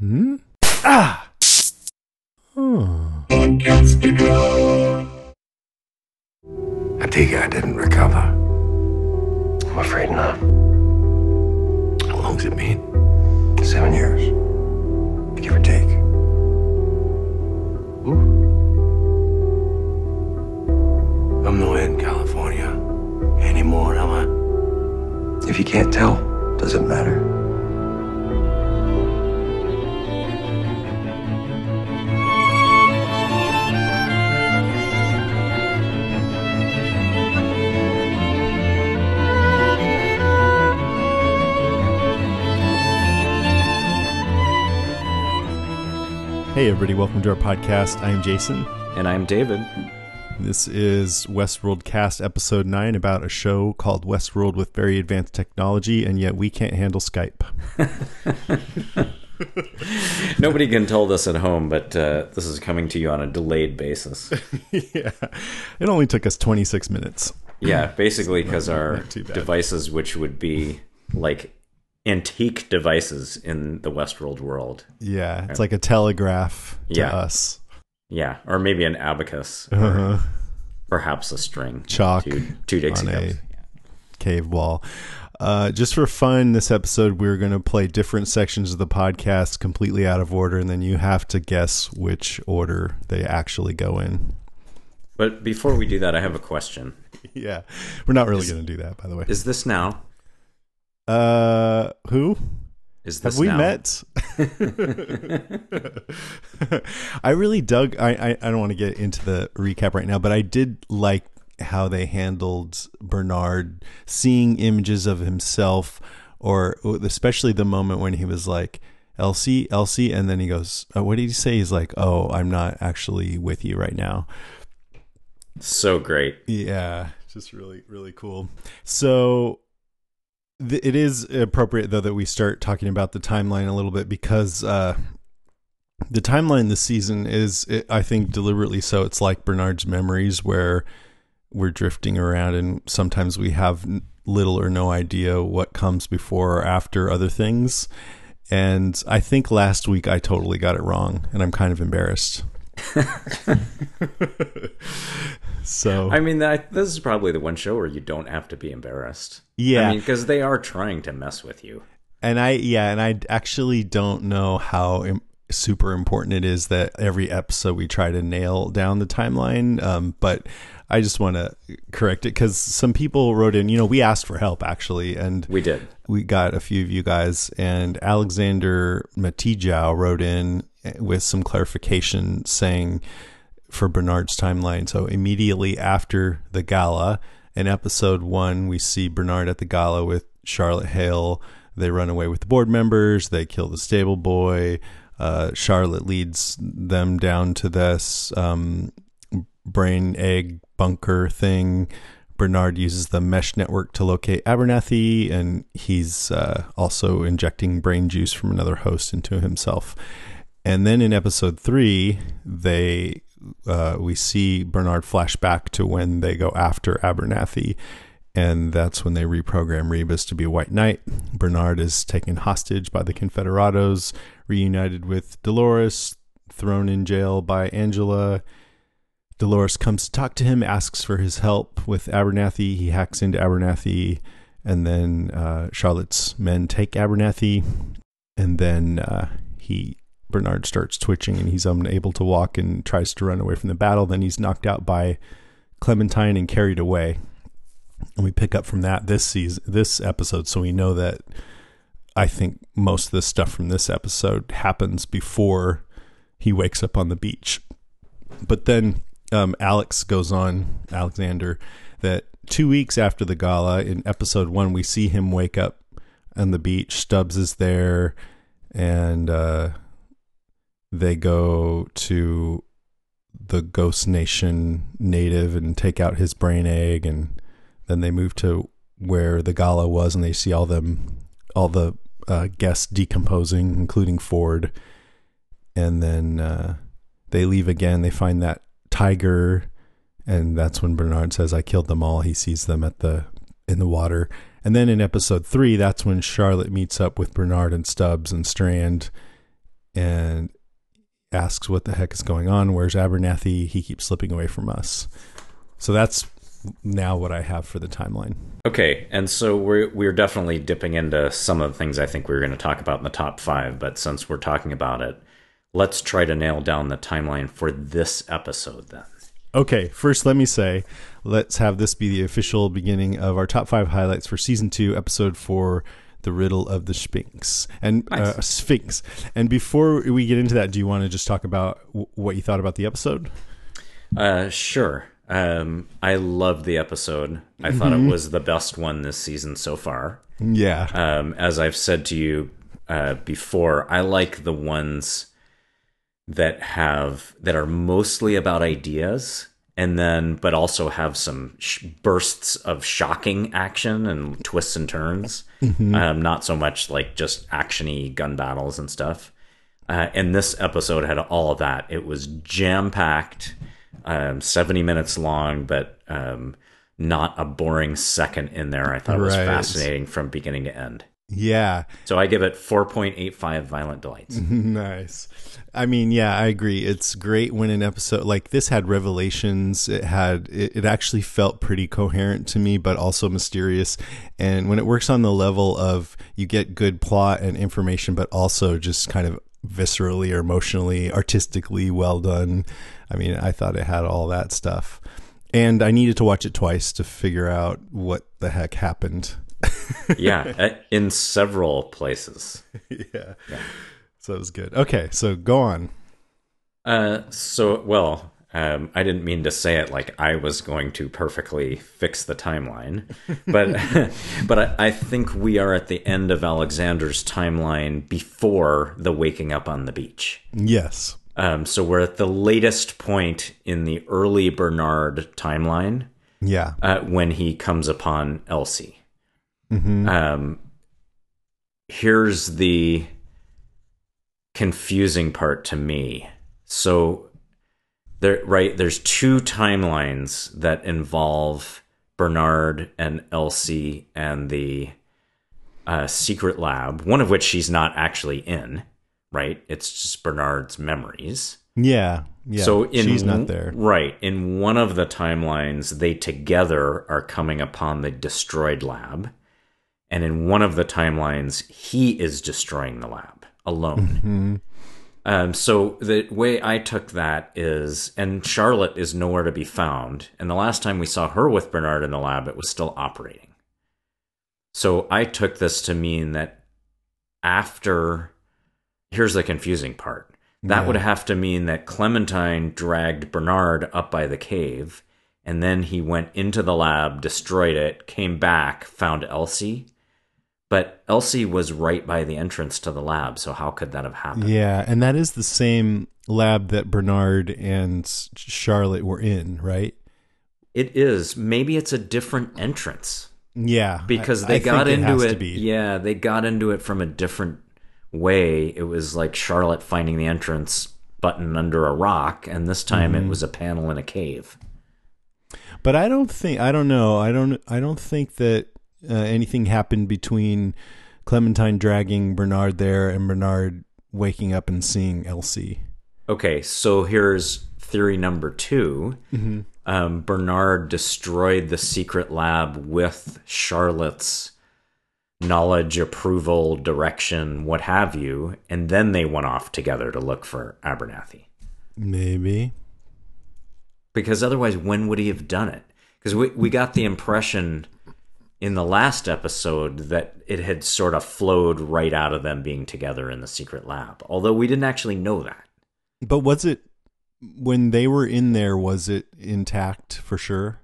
Hmm? Ah! Oh. I take it I didn't recover. I'm afraid not. How long's it been? Seven years. Give or take. Ooh. I'm not in California anymore, am I? If you can't tell, does it matter? Hey, everybody, welcome to our podcast. I am Jason. And I'm David. This is Westworld Cast Episode 9 about a show called Westworld with very advanced technology, and yet we can't handle Skype. Nobody can tell this at home, but uh, this is coming to you on a delayed basis. yeah. It only took us 26 minutes. Yeah, basically because our not too bad. devices, which would be like antique devices in the Westworld world. Yeah, it's like a telegraph to Yeah. us. Yeah, or maybe an abacus, Uh-huh. perhaps a string. Chalk Two, two Dixie on a cups. cave wall. Uh, just for fun, this episode we're going to play different sections of the podcast completely out of order, and then you have to guess which order they actually go in. But before we do that, I have a question. Yeah, we're not really going to do that, by the way. Is this now? Uh, who? Is this Have we now? met? I really dug. I, I I don't want to get into the recap right now, but I did like how they handled Bernard seeing images of himself, or especially the moment when he was like. Elsie, Elsie, and then he goes, uh, "What did he say?" He's like, "Oh, I'm not actually with you right now." So great. Yeah, just really, really cool. So it is appropriate though that we start talking about the timeline a little bit because uh, the timeline this season is, I think, deliberately so. It's like Bernard's memories, where we're drifting around, and sometimes we have little or no idea what comes before or after other things. And I think last week I totally got it wrong, and I'm kind of embarrassed. So I mean, that, this is probably the one show where you don't have to be embarrassed. Yeah. I mean, because they are trying to mess with you. And I, yeah, and I actually don't know how Im- super important it is that every episode we try to nail down the timeline. Um, but I just want to correct it because some people wrote in, you know, we asked for help actually, and We did. we got a few of you guys, and Alexander Matijau wrote in with some clarification saying for Bernard's timeline. So immediately after the gala, in episode one, we see Bernard at the gala with Charlotte Hale. They run away with the board members. They kill the stable boy. Uh, Charlotte leads them down to this um, brain egg bunker thing. Bernard uses the mesh network to locate Abernathy, and he's uh, also injecting brain juice from another host into himself. And then in episode three, they uh, we see Bernard flash back to when they go after Abernathy, and that's when they reprogram Rebus to be White Knight. Bernard is taken hostage by the Confederados, reunited with Dolores, thrown in jail by Angela. Dolores comes to talk to him, asks for his help with Abernathy. He hacks into Abernathy, and then uh, Charlotte's men take Abernathy, and then uh, he Bernard starts twitching and he's unable to walk and tries to run away from the battle. Then he's knocked out by Clementine and carried away. And we pick up from that this season, this episode, so we know that I think most of the stuff from this episode happens before he wakes up on the beach. But then um, Alex goes on, Alexander, that two weeks after the gala, in episode one, we see him wake up on the beach. Stubbs is there, and uh, they go to the Ghost Nation native and take out his brain egg, and then they move to where the gala was, and they see all them, all the uh, guests decomposing, including Ford, and then uh, they leave again. They find that tiger, and that's when Bernard says, "I killed them all." He sees them at the in the water, and then in episode three, that's when Charlotte meets up with Bernard and Stubbs and Strand, and asks what the heck is going on. Where's Abernathy? He keeps slipping away from us. So that's now what I have for the timeline. Okay, and so we're we're definitely dipping into some of the things I think we were going to talk about in the top five, but since we're talking about it, let's try to nail down the timeline for this episode then. Okay, first let me say, let's have this be the official beginning of our top five highlights for season two, episode four, the riddle of the Sphinx and uh, Sphinx. And before we get into that, do you want to just talk about w- what you thought about the episode? Uh, sure. Um, I loved the episode. I thought it was the best one this season so far. Yeah, Um, as I've said to you uh, before, I like the ones that have that are mostly about ideas, and then but also have some sh- bursts of shocking action and twists and turns. Um, not so much like just actiony gun battles and stuff. Uh, and this episode had all of that. It was jam packed, um, seventy minutes long, but um, not a boring second in there. I thought it was fascinating from beginning to end. Yeah, So I give it 4.85 violent delights. nice. I mean, yeah, I agree. It's great when an episode like this had revelations. It had it, it actually felt pretty coherent to me, but also mysterious. And when it works on the level of you get good plot and information, but also just kind of viscerally or emotionally, artistically well done. I mean, I thought it had all that stuff. And I needed to watch it twice to figure out what the heck happened. yeah, in several places. yeah. So it was good. Okay, so go on. Uh, so, well, um, I didn't mean to say it like I was going to perfectly fix the timeline, but but I, I think we are at the end of Alexander's timeline before the waking up on the beach. Yes. Um, so we're at the latest point in the early Bernard timeline Yeah. uh, when he comes upon Elsie. Um, here's the confusing part to me. So there, right? There's two timelines that involve Bernard and Elsie and the uh, secret lab. One of which she's not actually in. Right? It's just Bernard's memories. Yeah. Yeah. So in, she's not there. Right. In one of the timelines, they together are coming upon the destroyed lab. And in one of the timelines, he is destroying the lab alone. Mm-hmm. Um, so the way I took that is, and Charlotte is nowhere to be found. And the last time we saw her with Bernard in the lab, it was still operating. So I took this to mean that after, here's the confusing part. That Yeah. would have to mean that Clementine dragged Bernard up by the cave, and then he went into the lab, destroyed it, came back, found Elsie. But Elsie was right by the entrance to the lab, so how could that have happened? Yeah, and that is the same lab that Bernard and Charlotte were in, right? It is. Maybe it's a different entrance Yeah, because they I got think into it. to be. Yeah, they got into it from a different way. It was like Charlotte finding the entrance button under a rock, and this time Mm-hmm. it was a panel in a cave. But I don't think I don't know. I don't I don't think that uh, anything happened between Clementine dragging Bernard there and Bernard waking up and seeing Elsie. Okay, so here's theory number 2 Mm-hmm. Um, Bernard destroyed the secret lab with Charlotte's knowledge, approval, direction, what have you, and then they went off together to look for Abernathy. Maybe. Because otherwise, when would he have done it? Because we, we got the impression in the last episode that it had sort of flowed right out of them being together in the secret lab, although we didn't actually know that. But was it when they were in there? Was it intact for sure?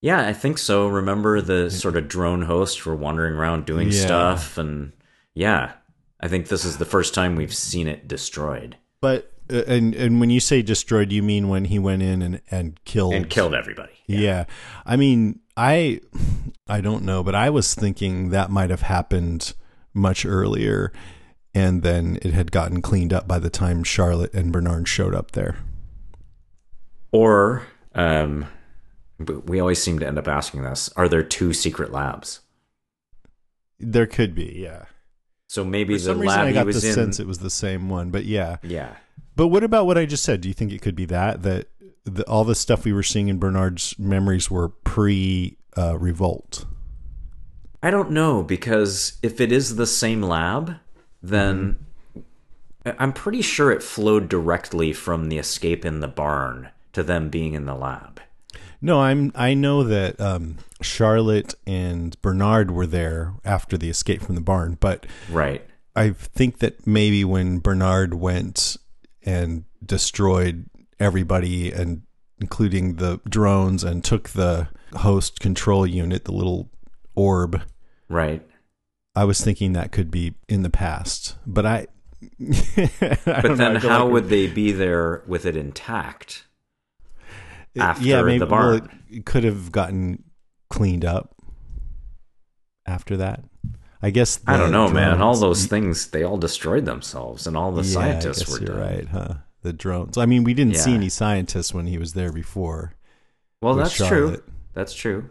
Yeah, I think so. Remember the sort of drone hosts were wandering around doing Yeah. stuff, and yeah, I think this is the first time we've seen it destroyed But uh, and and when you say destroyed, you mean when he went in and and killed and killed everybody. Yeah. I mean, I I don't know, but I was thinking that might have happened much earlier and then it had gotten cleaned up by the time Charlotte and Bernard showed up there. Or um, but we always seem to end up asking this: Are there two secret labs? There could be, yeah. So maybe For the some reason lab I he got the was in. sense it was the same one, but yeah. yeah, But what about what I just said? Do you think it could be that that the, all the stuff we were seeing in Bernard's memories were pre uh, revolt? I don't know because if it is the same lab, then Mm-hmm. I'm pretty sure it flowed directly from the escape in the barn to them being in the lab. No, I'm. I know that um, Charlotte and Bernard were there after the escape from the barn, but Right. I think that maybe when Bernard went and destroyed everybody, and including the drones, and took the host control unit, the little orb, Right. I was thinking that could be in the past. But I. I But know, then I how like would they be there with it intact? after the well, barn? it could have gotten cleaned up after that. I guess I don't the know, man. All drones- those things, they all destroyed themselves, and all the Yeah, scientists were you're dead. right, huh? The drones. I mean, we didn't see any scientists when he was there before. Well, that's Charlotte. true. That's true.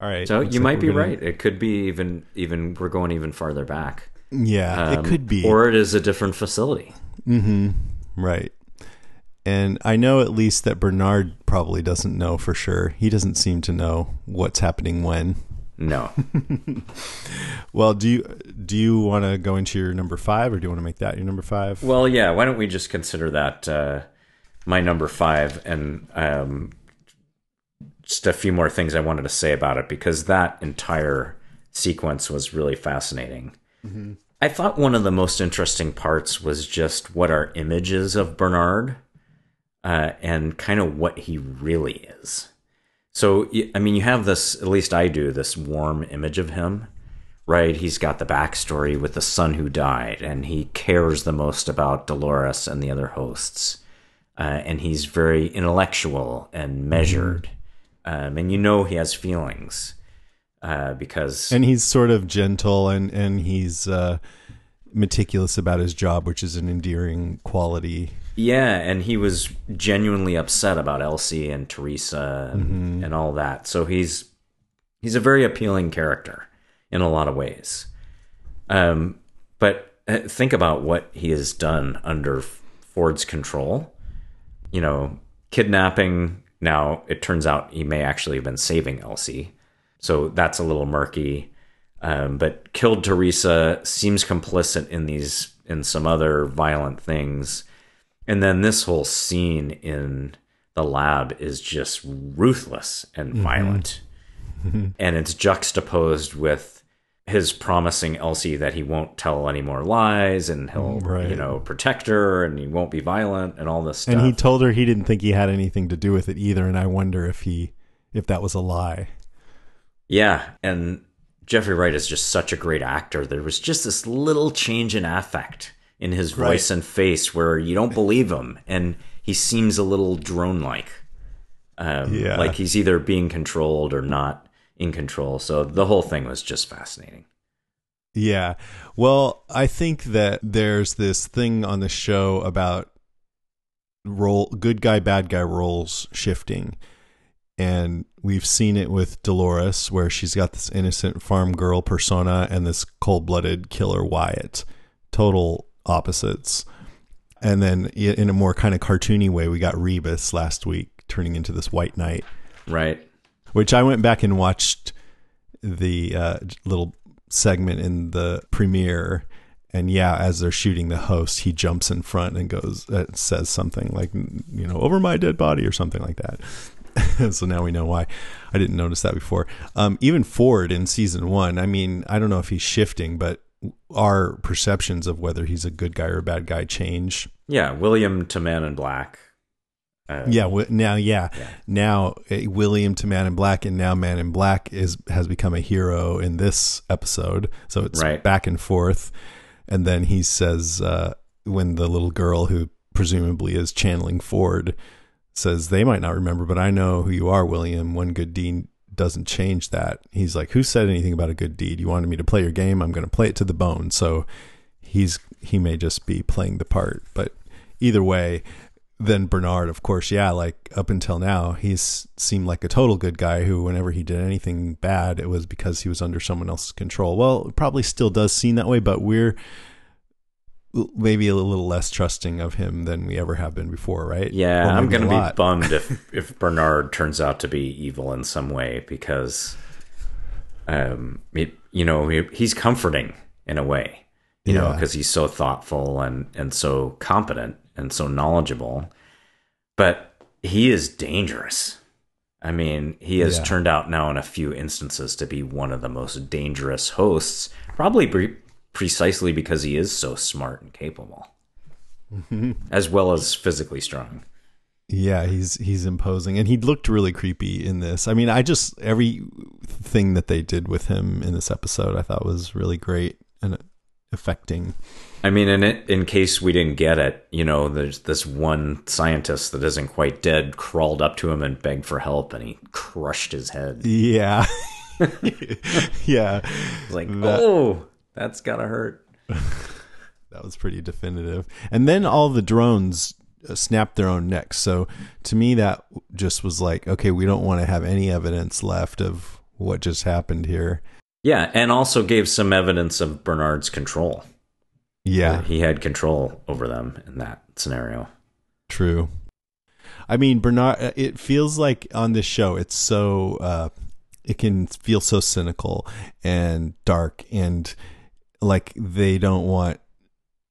All right. So you like might be gonna- right. It could be even even we're going even farther back. Yeah, it Um, could be. or it is a different facility. hmm Right. And I know at least that Bernard probably doesn't know for sure. He doesn't seem to know what's happening when. No, Well, do you do you want to go into your number five, or do you want to make that your number five? well, yeah. Why don't we just consider that uh, my number five, and um, just a few more things I wanted to say about it because that entire sequence was really fascinating. I thought one of the most interesting parts was just what our images of Bernard uh, and kind of what he really is. So, I mean, you have this, at least I do, this warm image of him, right? He's got the backstory with the son who died, and he cares the most about Dolores and the other hosts. Uh, and he's very intellectual and measured. Um, and you know he has feelings uh, because. and he's sort of gentle and and he's uh, meticulous about his job, which is an endearing quality. Yeah, and he was genuinely upset about Elsie and Theresa and, and all that. So he's he's a very appealing character in a lot of ways. Um, but uh, think about what he has done under Ford's control. You know, kidnapping. Now it turns out he may actually have been saving Elsie, so that's a little murky. Um, but killed Theresa seems complicit in these in some other violent things. And then this whole scene in the lab is just ruthless and mm-hmm. violent. and it's juxtaposed with his promising Elsie that he won't tell any more lies and he'll, mm, Right. you know, protect her and he won't be violent and all this stuff. And he told her he didn't think he had anything to do with it either. And I wonder if he if that was a lie. yeah. And Jeffrey Wright is just such a great actor. There was just this little change in affect in his voice Right. and face where you don't believe him and he seems a little drone like. Um, Yeah. Like he's either being controlled or not in control. So the whole thing was just fascinating. Yeah. Well, I think that there's this thing on the show about role good guy bad guy roles shifting. And we've seen it with Dolores where she's got this innocent farm girl persona and this cold-blooded killer Wyatt. Total opposites. And then in a more kind of cartoony way, we got Rebus last week turning into this white knight Right. which I went back and watched the uh, little segment in the premiere. And yeah, as they're shooting the host, he jumps in front and goes, uh, says something like, you know, over my dead body or something like that. so now we know why. I didn't notice that before. Um, even Ford in season one, I mean, I don't know if he's shifting, but our perceptions of whether he's a good guy or a bad guy change Yeah. William to Man in Black. Uh, Yeah, now yeah, Yeah. now uh, William to Man in Black, and now Man in Black is has become a hero in this episode. So it's Right. back and forth, and then he says uh, when the little girl who presumably is channeling Ford says they might not remember, but I know who you are, William. One good deed doesn't change that. He's like, who said anything about a good deed? You wanted me to play your game. I'm going to play it to the bone. So he's he may just be playing the part, but either way, then Bernard, of course, yeah, like up until now, he's seemed like a total good guy who, whenever he did anything bad, it was because he was under someone else's control. Well, probably still does seem that way, but we're maybe a little less trusting of him than we ever have been before, right? Yeah, Well, I'm going to be bummed if if Bernard turns out to be evil in some way because, um, it, you know, he, he's comforting in a way, you know, because he's so thoughtful and and so competent and so knowledgeable, but he is dangerous. I mean, he has Yeah. turned out now in a few instances to be one of the most dangerous hosts, probably precisely because he is so smart and capable, mm-hmm. as well as physically strong. Yeah, he's he's imposing, and he looked really creepy in this. I mean, I just everything that they did with him in this episode, I thought was really great and affecting. I mean, in it, in case we didn't get it, you know, there's this one scientist that isn't quite dead crawled up to him and begged for help, and he crushed his head. Yeah, yeah, like, That- oh, that's gotta hurt. that was pretty definitive. And then all the drones uh, snapped their own necks. So to me, that just was like, okay, we don't want to have any evidence left of what just happened here. Yeah, and also gave some evidence of Bernard's control. Yeah, he had control over them in that scenario. True. I mean, Bernard. uh, It feels like on this show, it's so uh, it can feel so cynical and dark, and like they don't want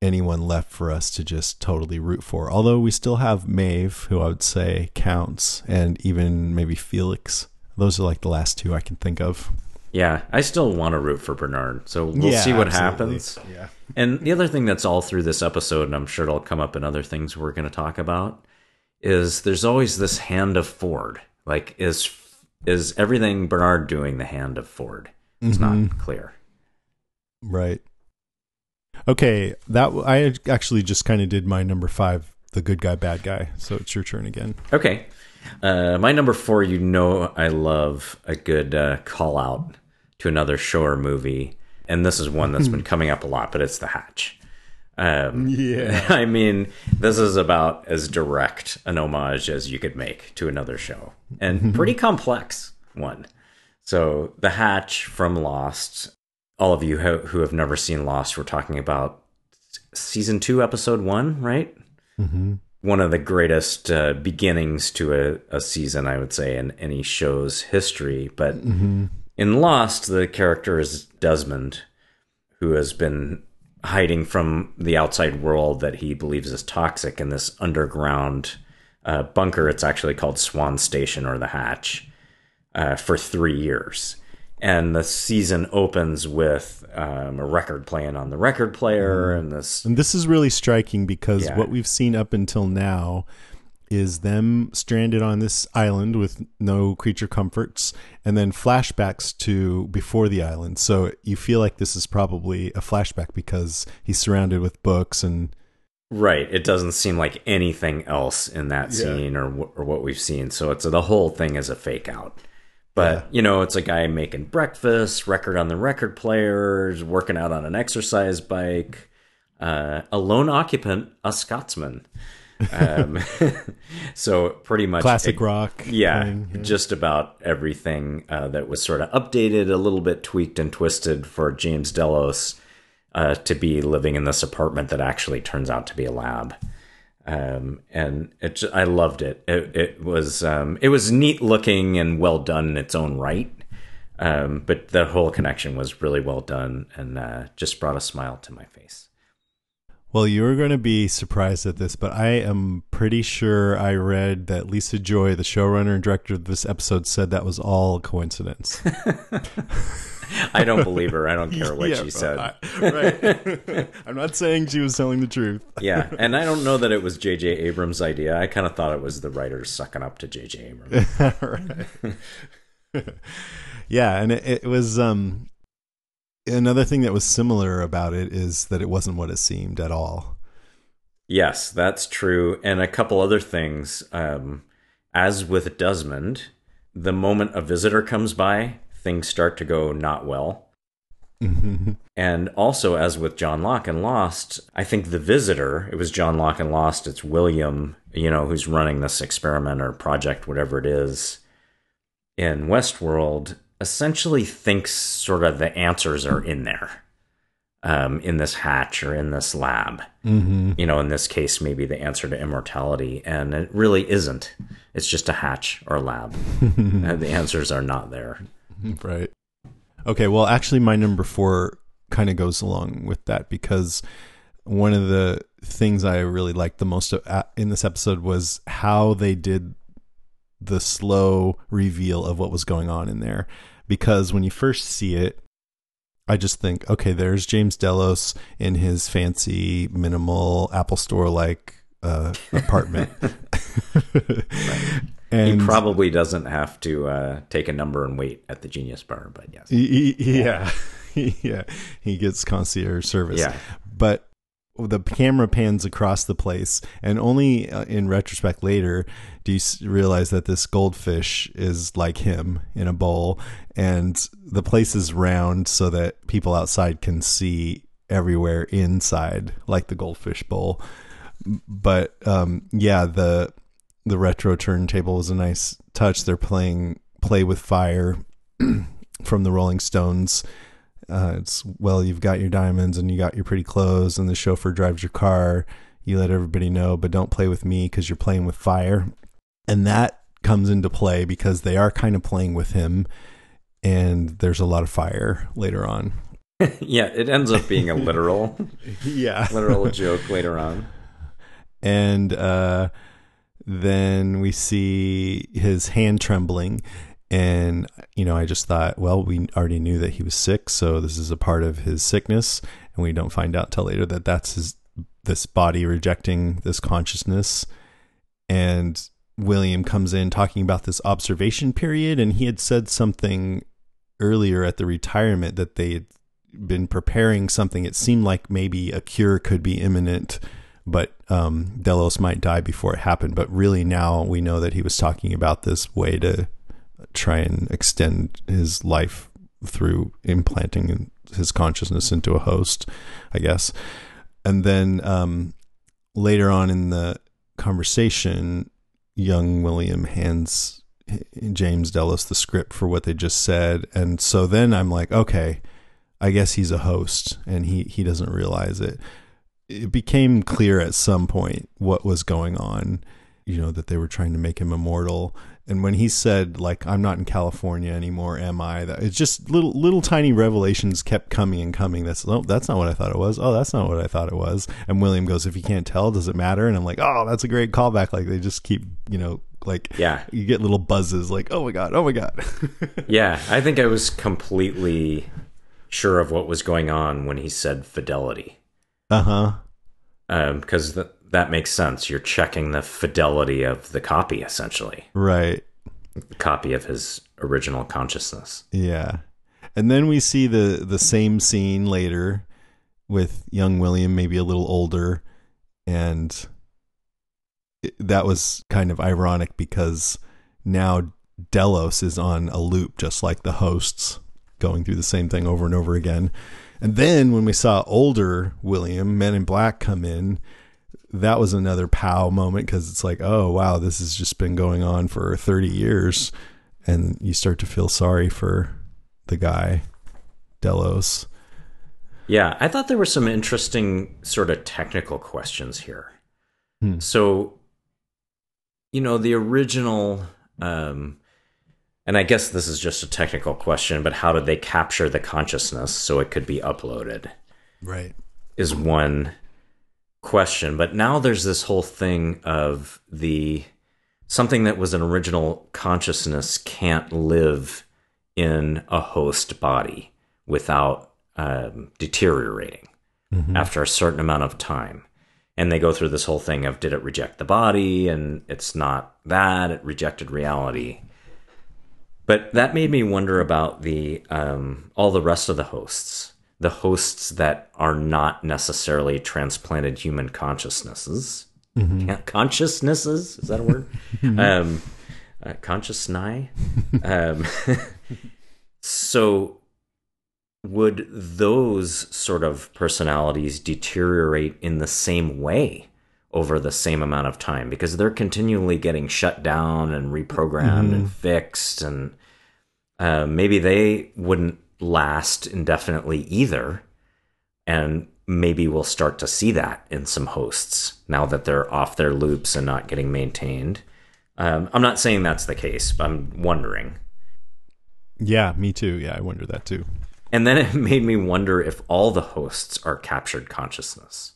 anyone left for us to just totally root for. Although we still have Maeve, who I would say counts, and even maybe Felix. Those are like the last two I can think of. Yeah, I still want to root for Bernard, so we'll Yeah, see what absolutely. happens. Yeah. And the other thing that's all through this episode, and I'm sure it'll come up in other things we're going to talk about, is there's always this hand of Ford. Like, is is everything Bernard doing the hand of Ford? It's not mm-hmm. clear. Right. Okay, that I actually just kind of did my number five, the good guy, bad guy. So it's your turn again. Okay. Uh, my number four, you know, I love a good uh, call out to another show or movie. And this is one that's been coming up a lot, but it's The Hatch. Um, Yeah. I mean, this is about as direct an homage as you could make to another show, and pretty complex one. So, The Hatch from Lost. All of you who who have never seen Lost, we're talking about season two, episode one, right? Mm-hmm. One of the greatest uh, beginnings to a, a season, I would say, in any show's history. But in Lost, the character is Desmond, who has been hiding from the outside world that he believes is toxic in this underground uh, bunker. It's actually called Swan Station or the Hatch uh, for three years. And the season opens with um, a record playing on the record player, and this And this is really striking because Yeah. what we've seen up until now is them stranded on this island with no creature comforts and then flashbacks to before the island. So you feel like this is probably a flashback because he's surrounded with books and Right. It doesn't seem like anything else in that Yeah. scene or or what we've seen. So it's the whole thing is a fake out. But you know, it's a guy making breakfast, record on the record players, working out on an exercise bike, uh, a lone occupant, a Scotsman. Um, so pretty much classic rock. yeah, thing. just about everything uh, that was sort of updated, a little bit tweaked and twisted for James Delos uh, to be living in this apartment that actually turns out to be a lab. Um, and it, I loved it. It, it was um, it was neat looking and well done in its own right. Um, but the whole connection was really well done and uh, just brought a smile to my face. Well, you're going to be surprised at this, but I am pretty sure I read that Lisa Joy, the showrunner and director of this episode, said that was all coincidence. I don't believe her. I don't care what Yeah, she said. I- right. I'm not saying she was telling the truth. Yeah, and I don't know that it was J.J. Abrams' idea. I kind of thought it was the writers sucking up to J.J. Abrams. right. yeah, and it, it was um another thing that was similar about it is that it wasn't what it seemed at all. Yes, that's true. And a couple other things. Um, as with Desmond, the moment a visitor comes by, things start to go not well. And also, as with John Locke and Lost, I think the visitor, it was John Locke and Lost, it's William, you know, who's running this experiment or project, whatever it is, in Westworld, essentially thinks sort of the answers are in there. Um, in this hatch or in this lab. Mm-hmm. You know, in this case, maybe the answer to immortality. And it really isn't. It's just a hatch or a lab. and the answers are not there. Right. Okay, well, actually, my number four kind of goes along with that because one of the things I really liked the most in this episode was how they did the slow reveal of what was going on in there. Because when you first see it, I just think, okay, there's James Delos in his fancy, minimal Apple Store like uh, apartment. And he probably doesn't have to uh, take a number and wait at the Genius Bar, but yes, he, he, yeah, yeah, he gets concierge service. Yeah, but the camera pans across the place, and only uh, in retrospect later do you realize that this goldfish is like him in a bowl, and the place is round so that people outside can see everywhere inside, like the goldfish bowl. But um, yeah, the the retro turntable was a nice touch. They're playing "Play with Fire" from the Rolling Stones. Uh, it's well, you've got your diamonds and you got your pretty clothes, and the chauffeur drives your car. You let everybody know, but don't play with me because you're playing with fire. And that comes into play because they are kind of playing with him, and there's a lot of fire later on. yeah, it ends up being a literal, yeah, literal joke later on. And uh, then we see his hand trembling. And, you know, I just thought, well, we already knew that he was sick. So this is a part of his sickness. And we don't find out till later that that's his, this body rejecting this consciousness. And William comes in talking about this observation period. And he had said something earlier at the retirement that they had been preparing something. It seemed like maybe a cure could be imminent but um, Delos might die before it happened. But really, now we know that he was talking about this way to try and extend his life through implanting his consciousness into a host, I guess. And then um, later on in the conversation, young William hands James Delos the script for what they just said. And so then I'm like, okay, I guess he's a host and he, he doesn't realize it it became clear at some point what was going on you know that they were trying to make him immortal. And when he said like i'm not in california anymore am i? that it's just little little tiny revelations kept coming and coming. That's oh that's not what i thought it was. Oh that's not what i thought it was. And william goes if you can't tell does it matter? And i'm like oh that's a great callback. Like they just keep you know like yeah. you get little buzzes like oh my god oh my god. Yeah i think i was completely sure of what was going on when he said fidelity uh huh. Because um, th- that makes sense. You're checking the fidelity of the copy, essentially. Right. The copy of his original consciousness. Yeah. And then we see the the same scene later with young William, maybe a little older, and that was kind of ironic because now Delos is on a loop, just like the hosts, going through the same thing over and over again. And then when we saw older William, Man in Black, come in, that was another pow moment because it's like, oh, wow, this has just been going on for 30 years. And you start to feel sorry for the guy, Delos. Yeah, I thought there were some interesting sort of technical questions here. Hmm. So, you know, the original um, and I guess this is just a technical question, but how did they capture the consciousness so it could be uploaded? Right. Is one question. But now there's this whole thing of the something that was an original consciousness can't live in a host body without um, deteriorating mm-hmm. after a certain amount of time. And they go through this whole thing of did it reject the body? And it's not that, it rejected reality but that made me wonder about the um, all the rest of the hosts the hosts that are not necessarily transplanted human consciousnesses. Mm-hmm. Consciousnesses is that a word? um, uh, conscious nigh. um, so, would those sort of personalities deteriorate in the same way over the same amount of time because they're continually getting shut down and reprogrammed and fixed, and uh, maybe they wouldn't last indefinitely either, and maybe we'll start to see that in some hosts now that they're off their loops and not getting maintained. Um, I'm not saying that's the case, but I'm wondering. Yeah, me too. Yeah, I wonder that too. And then it made me wonder if all the hosts are captured consciousness.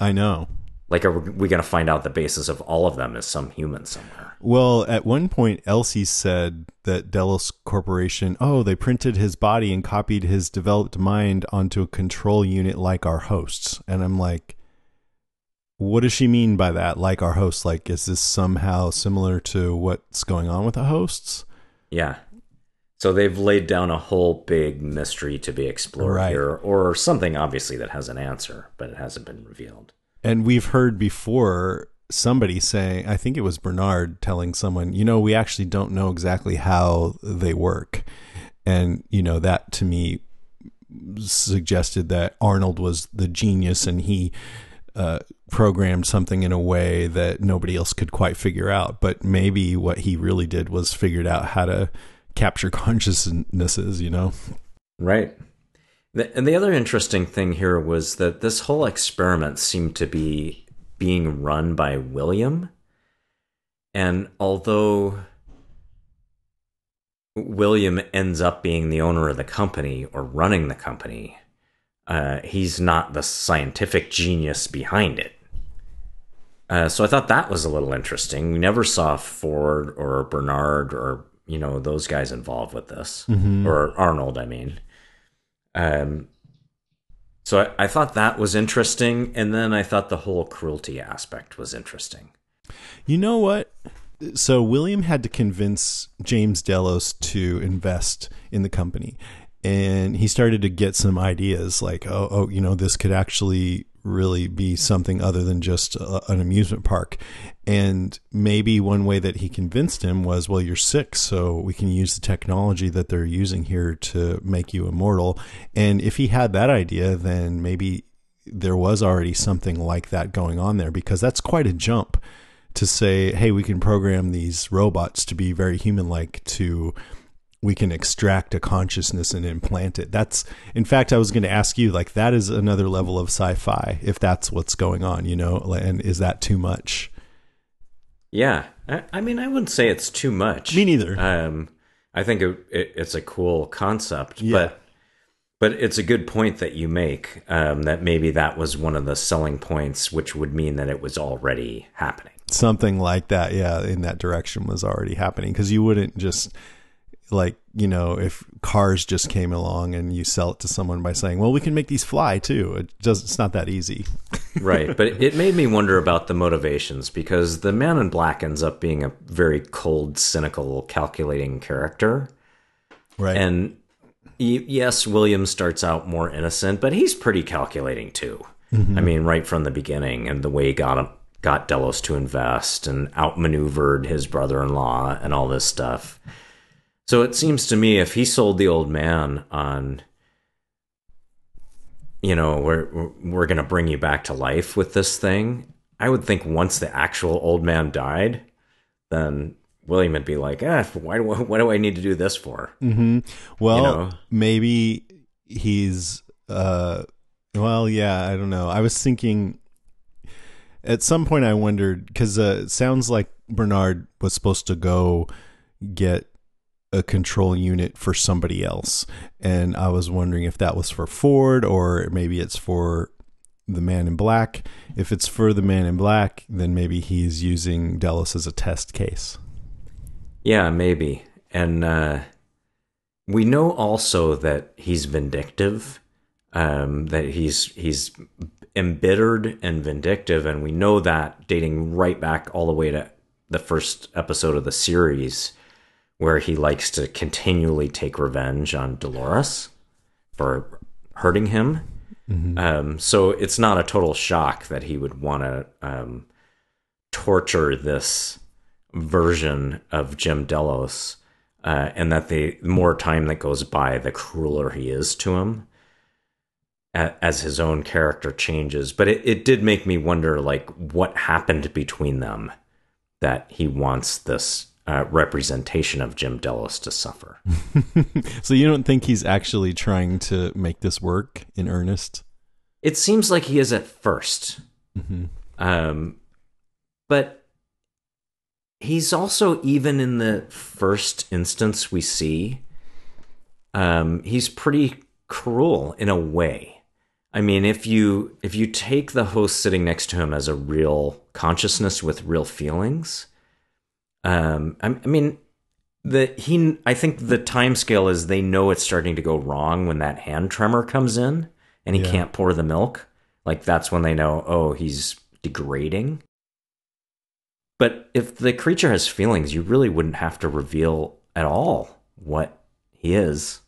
I know. Like, are we going to find out the basis of all of them is some human somewhere? Well, at one point, Elsie said that Delos Corporation, oh, they printed his body and copied his developed mind onto a control unit like our hosts. And I'm like, what does she mean by that? Like our hosts? Like, is this somehow similar to what's going on with the hosts? Yeah. So they've laid down a whole big mystery to be explored Right. here, or something obviously that has an answer, but it hasn't been revealed. And we've heard before somebody saying, I think it was Bernard telling someone, you know, we actually don't know exactly how they work. And, you know, that to me suggested that Arnold was the genius and he uh, programmed something in a way that nobody else could quite figure out. But maybe what he really did was figured out how to capture consciousnesses, you know? Right. And the other interesting thing here was that this whole experiment seemed to be being run by William. And although William ends up being the owner of the company or running the company, uh, he's not the scientific genius behind it. Uh, so I thought that was a little interesting. We never saw Ford or Bernard or you know those guys involved with this, or Arnold. I mean, um, so I, I thought that was interesting, and then I thought the whole cruelty aspect was interesting. You know what? So William had to convince James Delos to invest in the company. And he started to get some ideas like, oh, oh, you know, this could actually really be something other than just a, an amusement park. And maybe one way that he convinced him was, well, you're sick, so we can use the technology that they're using here to make you immortal. And if he had that idea, then maybe there was already something like that going on there because that's quite a jump to say, hey, we can program these robots to be very human like to we can extract a consciousness and implant it. That's in fact I was going to ask you like that is another level of sci-fi if that's what's going on, you know, and is that too much? Yeah, I, I mean, I wouldn't say it's too much. Me neither. Um, I think it, it, it's a cool concept, Yeah. but but it's a good point that you make. Um, that maybe that was one of the selling points, which would mean that it was already happening. Something like that, yeah, in that direction was already happening because you wouldn't just like, you know, if cars just came along and you sell it to someone by saying, "Well, we can make these fly too." It does it's not that easy. right but it made me wonder about the motivations because the man in black ends up being a very cold cynical calculating character Right. and yes william starts out more innocent but he's pretty calculating too mm-hmm. i mean right from the beginning and the way he got him got delos to invest and outmaneuvered his brother-in-law and all this stuff so it seems to me if he sold the old man on you know, we're we're- going to bring you back to life with this thing. I would think once the actual old man died, then William would be like, "Ah, why do what do I need to do this for?" hmm Well, You know? maybe he's. uh Well, yeah, I don't know. I was thinking. At some point, I wondered because uh, it sounds like Bernard was supposed to go get a control unit for somebody else, and I was wondering if that was for Ford or maybe it's for the Man in Black. If it's for the Man in Black, then maybe he's using Delos as a test case. Yeah, maybe. And uh, we know also that he's vindictive, um, that he's he's embittered and vindictive, and we know that dating right back all the way to the first episode of the series, where he likes to continually take revenge on Dolores for hurting him. Um, so it's not a total shock that he would want to um, torture this version of Jim Delos, uh, and that the more time that goes by, the crueler he is to him as his own character changes. But it, it did make me wonder, like, what happened between them that he wants this uh, representation of Jim Delos to suffer. So you don't think he's actually trying to make this work in earnest? It seems like he is at 1st Um, but he's also, even in the first instance we see, um, he's pretty cruel in a way. I mean, if you if you take the host sitting next to him as a real consciousness with real feelings, um, I, I mean, the he I think the time scale is they know it's starting to go wrong when that hand tremor comes in and he Yeah. can't pour the milk. Like that's when they know, oh, he's degrading. But if the creature has feelings, you really wouldn't have to reveal at all what he is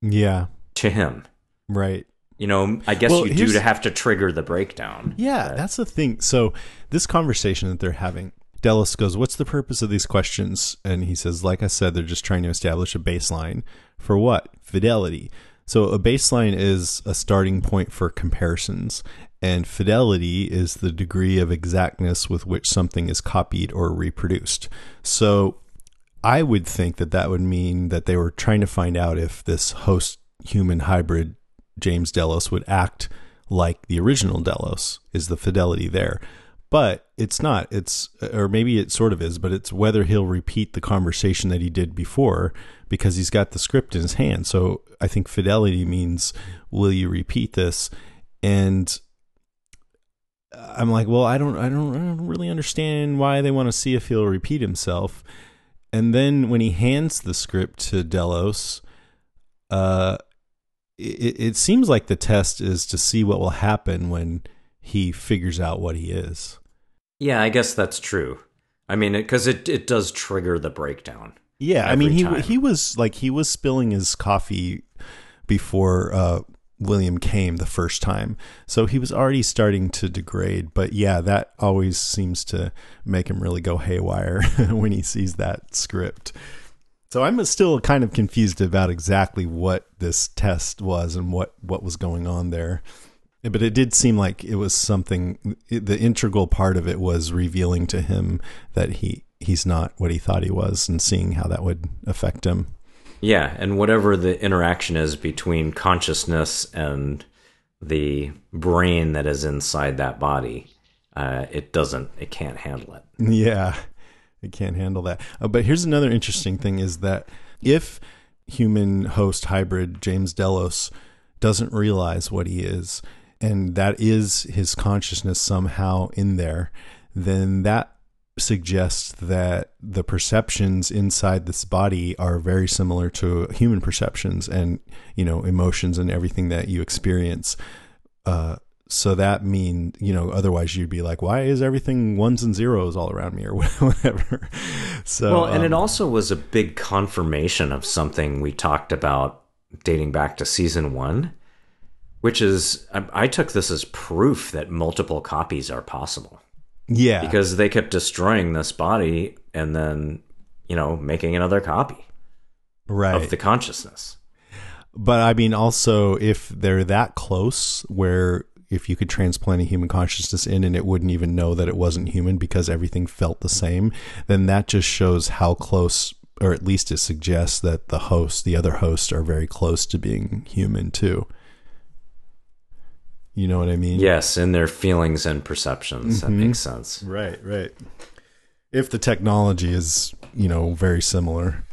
Yeah, to him. right. You know, I guess Well, you do to have to trigger the breakdown. Yeah, that's the thing. So this conversation that they're having, Delos goes, "What's the purpose of these questions?" And he says, "Like I said, they're just trying to establish a baseline for what fidelity." So a baseline is a starting point for comparisons, and fidelity is the degree of exactness with which something is copied or reproduced. So I would think that that would mean that they were trying to find out if this host human hybrid James Delos would act like the original Delos. Is the fidelity there? But it's not. It's or maybe it sort of is, but it's whether he'll repeat the conversation that he did before because he's got the script in his hand. So I think fidelity means will you repeat this? And I'm like, well, I don't, I don't, I don't really understand why they want to see if he'll repeat himself. And then when he hands the script to Delos, uh, it, it seems like the test is to see what will happen when he figures out what he is. Yeah, I guess that's true. I mean, because it, it does trigger the breakdown. Yeah, I mean, he time. he was like he was spilling his coffee before uh, William came the first time, so he was already starting to degrade. But yeah, that always seems to make him really go haywire when he sees that script. So I'm still kind of confused about exactly what this test was and what what was going on there. But it did seem like it was something. The integral part of it was revealing to him that he he's not what he thought he was, and seeing how that would affect him. Yeah, and whatever the interaction is between consciousness and the brain that is inside that body, uh, it doesn't, it can't handle it. Yeah, it can't handle that. Uh, but here's another interesting thing: is that if human host hybrid James Delos doesn't realize what he is, and that is his consciousness somehow in there, then that suggests that the perceptions inside this body are very similar to human perceptions and you know emotions and everything that you experience. Uh so that mean you know otherwise you'd be like why is everything ones and zeros all around me or whatever? So Well, and it um, also was a big confirmation of something we talked about dating back to season one, which is I, I took this as proof that multiple copies are possible yeah because they kept destroying this body and then, you know, making another copy right of the consciousness. But I mean, also, if they're that close, where if you could transplant a human consciousness in and it wouldn't even know that it wasn't human because everything felt the same, then that just shows how close, or at least it suggests that the host, the other hosts, are very close to being human too. You know what I mean? Yes, in their feelings and perceptions. That mm-hmm. makes sense. Right, right. If the technology is, you know, very similar.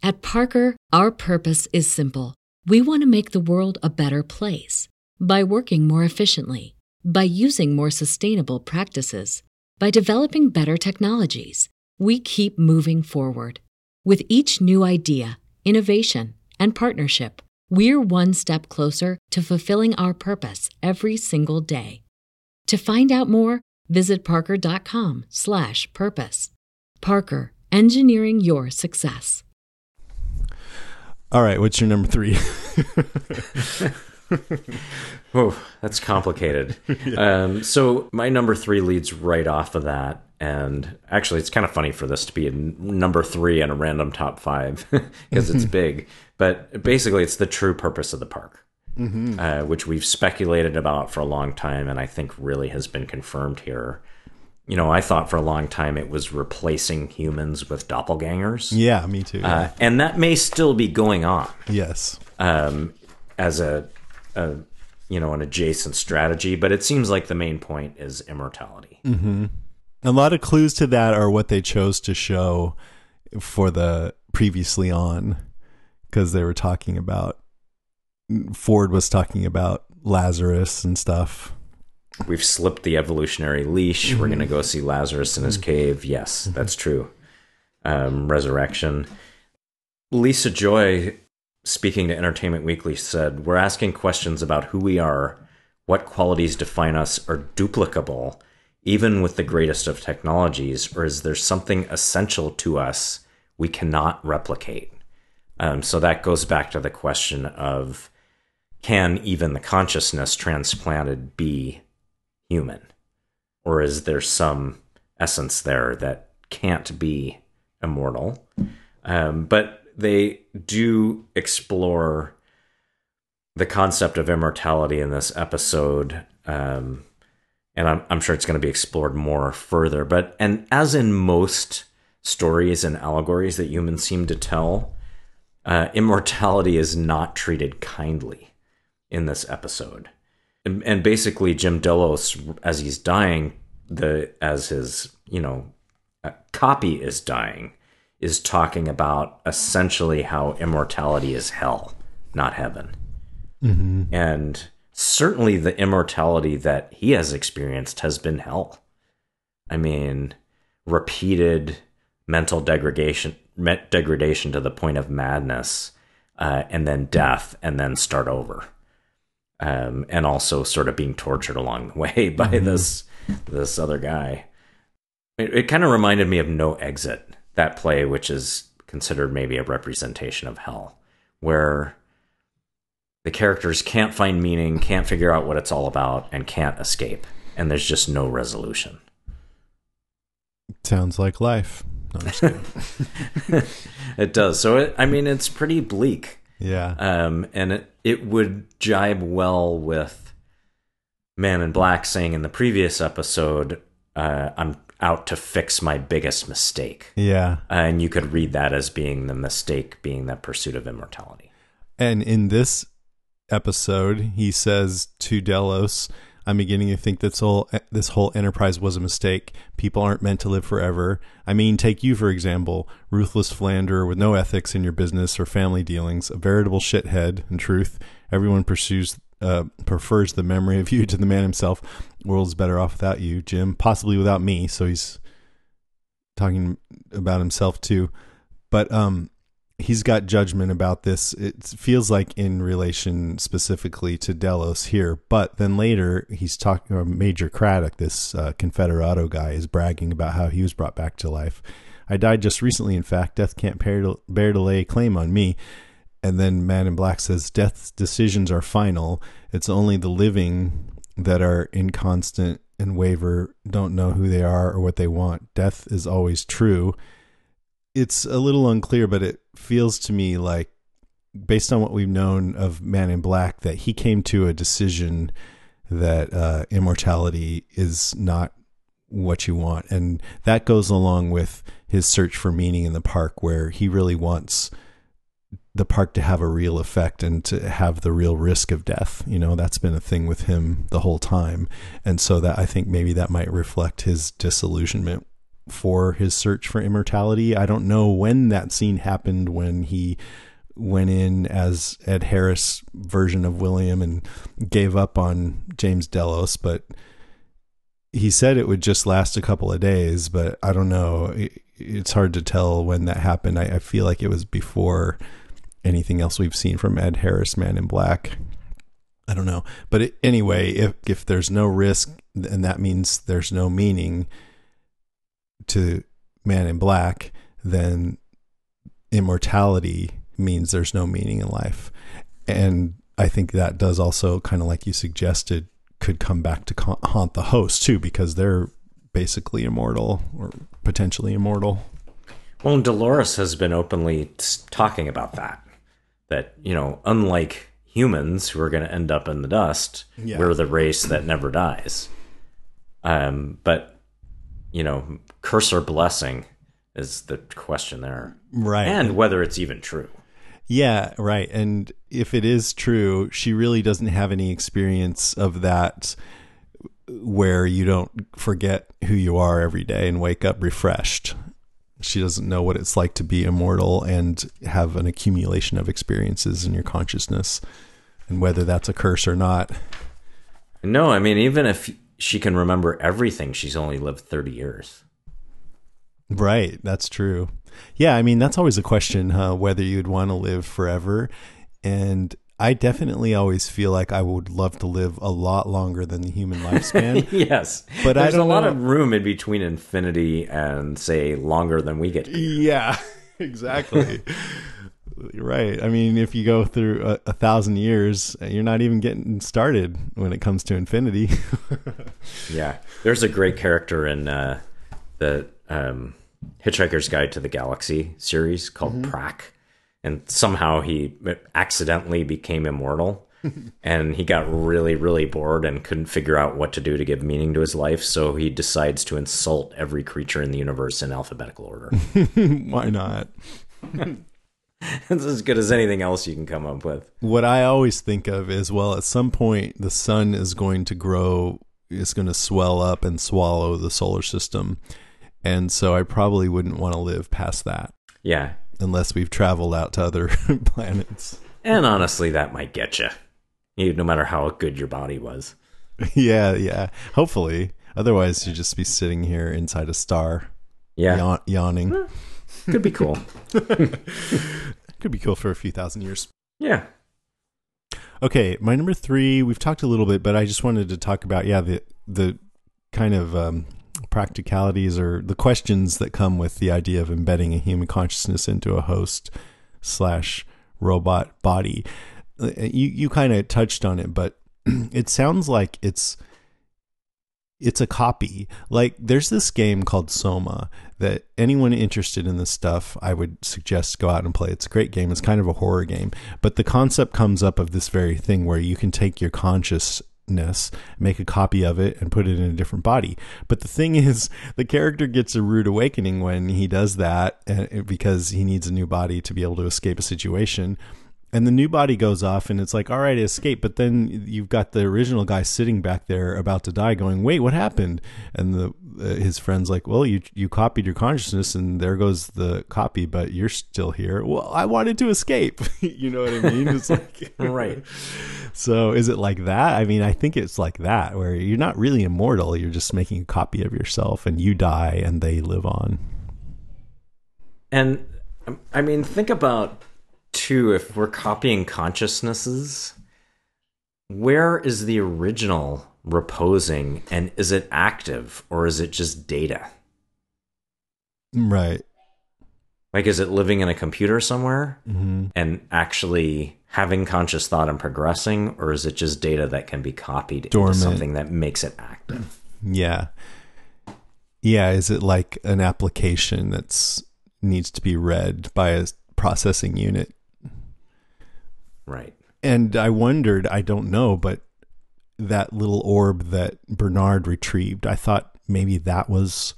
At Parker, our purpose is simple. We want to make the world a better place by working more efficiently, by using more sustainable practices, by developing better technologies. We keep moving forward. With each new idea, innovation, and partnership, we're one step closer to fulfilling our purpose every single day. To find out more, visit parker.com/purpose. Parker, engineering your success. All right, what's your number three? Oh, that's complicated. um, so my number three leads right off of that, and actually, it's kind of funny for this to be a n- number three in a random top five because it's big. But basically, it's the true purpose of the park, uh, which we've speculated about for a long time, and I think really has been confirmed here. You know, I thought for a long time it was replacing humans with doppelgangers, yeah, me too. uh, and that may still be going on yes. um, as a, a you know an adjacent strategy, but it seems like the main point is immortality. Mm-hmm. A lot of clues to that are what they chose to show for the previously on because they were talking about Ford was talking about Lazarus and stuff. We've slipped the evolutionary leash. We're going to go see Lazarus in his mm-hmm. cave. Yes, mm-hmm. that's true. Um, resurrection. Lisa Joy, speaking to Entertainment Weekly, said, We're asking questions about who we are, what qualities define us are duplicable, even with the greatest of technologies, or is there something essential to us we cannot replicate? Um, so that goes back to the question of can even the consciousness transplanted be human? Or is there some essence there that can't be immortal? Um, but they do explore the concept of immortality in this episode. Um, and I'm, I'm sure it's going to be explored more further. But, and as in most stories and allegories that humans seem to tell, uh, immortality is not treated kindly in this episode. And, and basically, Jim Delos, as he's dying, the as his you know uh, copy is dying, is talking about essentially how immortality is hell, not heaven, and certainly the immortality that he has experienced has been hell. I mean, repeated mental degradation, degradation to the point of madness, uh, and then death, and then start over. Um, and also sort of being tortured along the way by this this other guy. It, it kind of reminded me of No Exit, that play, which is considered maybe a representation of hell, where the characters can't find meaning, can't figure out what it's all about, and can't escape, and there's just no resolution. Sounds like life. No, I'm just kidding. It does. So it, I mean, it's pretty bleak. yeah. um, and it it would jibe well with Man in Black saying in the previous episode, uh, "I'm out to fix my biggest mistake," yeah. and you could read that as being the mistake being the pursuit of immortality. And in this episode, he says to Delos, "I'm beginning to think this whole this whole enterprise was a mistake. People aren't meant to live forever. I mean, take you for example, ruthless philanderer with no ethics in your business or family dealings, a veritable shithead. In truth, everyone pursues." Uh, prefers the memory of you to the man himself. World's better off without you, Jim. Possibly without me. So he's talking about himself too. But um, he's got judgment about this. It feels like in relation specifically to Delos here, but then later he's talking. Or Major Craddock, this uh, Confederado guy, is bragging about how he was brought back to life. I died just recently. In fact, death can't bear bear to lay claim on me. And then Man in Black says, "Death's decisions are final. It's only the living that are inconstant and waver, don't know who they are or what they want. Death is always true." it's a little unclear, but it feels to me like, based on what we've known of Man in Black, that he came to a decision that uh, immortality is not what you want, and that goes along with his search for meaning in the park, where he really wants the park to have a real effect and to have the real risk of death. You know, that's been a thing with him the whole time, and so that I think maybe that might reflect his disillusionment for his search for immortality. I don't know when that scene happened when he went in as Ed Harris version of William and gave up on James Delos, but he said it would just last a couple of days, but I don't know. It, it's hard to tell when that happened. I, I feel like it was before anything else we've seen from Ed Harris, Man in Black. I don't know. But it, anyway, if if there's no risk, and that means there's no meaning, to Man in Black, then immortality means there's no meaning in life. And I think that does also kind of like you suggested could come back to haunt the host too because they're basically immortal or potentially immortal. Well, and Dolores has been openly talking about that. That, you know, unlike humans who are going to end up in the dust, Yeah. we're the race that never dies. Um, but, you know, curse or blessing is the question there. Right. And whether it's even true. Yeah, right. And if it is true, she really doesn't have any experience of that where you don't forget who you are every day and wake up refreshed. She doesn't know what it's like to be immortal and have an accumulation of experiences in your consciousness and whether that's a curse or not. No, I mean, even if she can remember everything, she's only lived 30 years. Right, that's true. Yeah, I mean that's always a question, huh? Whether you'd want to live forever, and I definitely always feel like I would love to live a lot longer than the human lifespan. yes. But I there's a lot know- of room in between infinity and, say, longer than we get. to. yeah, exactly. right. I mean, if you go through a, a thousand years, you're not even getting started when it comes to infinity. Yeah. There's a great character in uh, the um, Hitchhiker's Guide to the Galaxy series called Prak. And somehow he accidentally became immortal. and he got really, really bored and couldn't figure out what to do to give meaning to his life. So he decides to insult every creature in the universe in alphabetical order. Why not? it's as good as anything else you can come up with. What I always think of is well, at some point, the sun is going to grow, it's going to swell up and swallow the solar system. And so I probably wouldn't want to live past that Yeah. Unless we've traveled out to other planets. And honestly, that might get you. no matter how good your body was. yeah, yeah. Hopefully. Otherwise, you'd just be sitting here inside a star, Yeah. yawn- yawning. Could be cool. Could be cool for a few thousand years. yeah. Okay, my number three. We've talked a little bit, but I just wanted to talk about yeah the the kind of um, practicalities or the questions that come with the idea of embedding a human consciousness into a host slash robot body. Uh, You you kind of touched on it, but it sounds like it's it's a copy. Like there's this game called Soma that anyone interested in this stuff, I would suggest go out and play. It's a great game. It's kind of a horror game, but the concept comes up of this very thing where you can take your consciousness, make a copy of it and put it in a different body. But the thing is, the character gets a rude awakening when he does that uh, because he needs a new body to be able to escape a situation. And the new body goes off and it's like all right escape. But then you've got the original guy sitting back there about to die going wait what happened? And the his friend's like well you you copied your consciousness and there goes the copy but you're still here. Well i wanted to escape. You know what i mean? It's like Right. so is it like that? I mean i think it's like that where you're not really immortal. You're just making a copy of yourself and you die and they live on. And um, I mean, think about too if we're copying consciousnesses, where is the original reposing and is it active or is it just data? right Like, is it living in a computer somewhere hmm and actually having conscious thought and progressing, or is it just data that can be copied Dormant. into something that makes it active? Yeah. Yeah, is it like an application that's needs to be read by a processing unit? Right. And I wondered, I don't know, but that little orb that Bernard retrieved, I thought maybe that was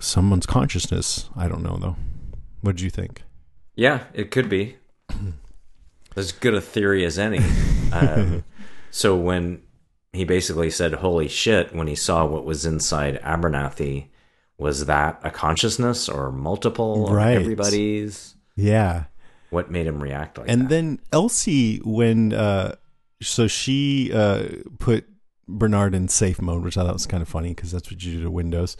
someone's consciousness. I don't know though. What did you think? Yeah, it could be. As good a theory as any. Um, so when he basically said "Holy shit" when he saw what was inside Abernathy, was that a consciousness or multiple or Right. everybody's? Yeah. What made him react like and that? then Elsie, when uh, so she uh, put Bernard in safe mode, which I thought was kind of funny because that's what you do to Windows.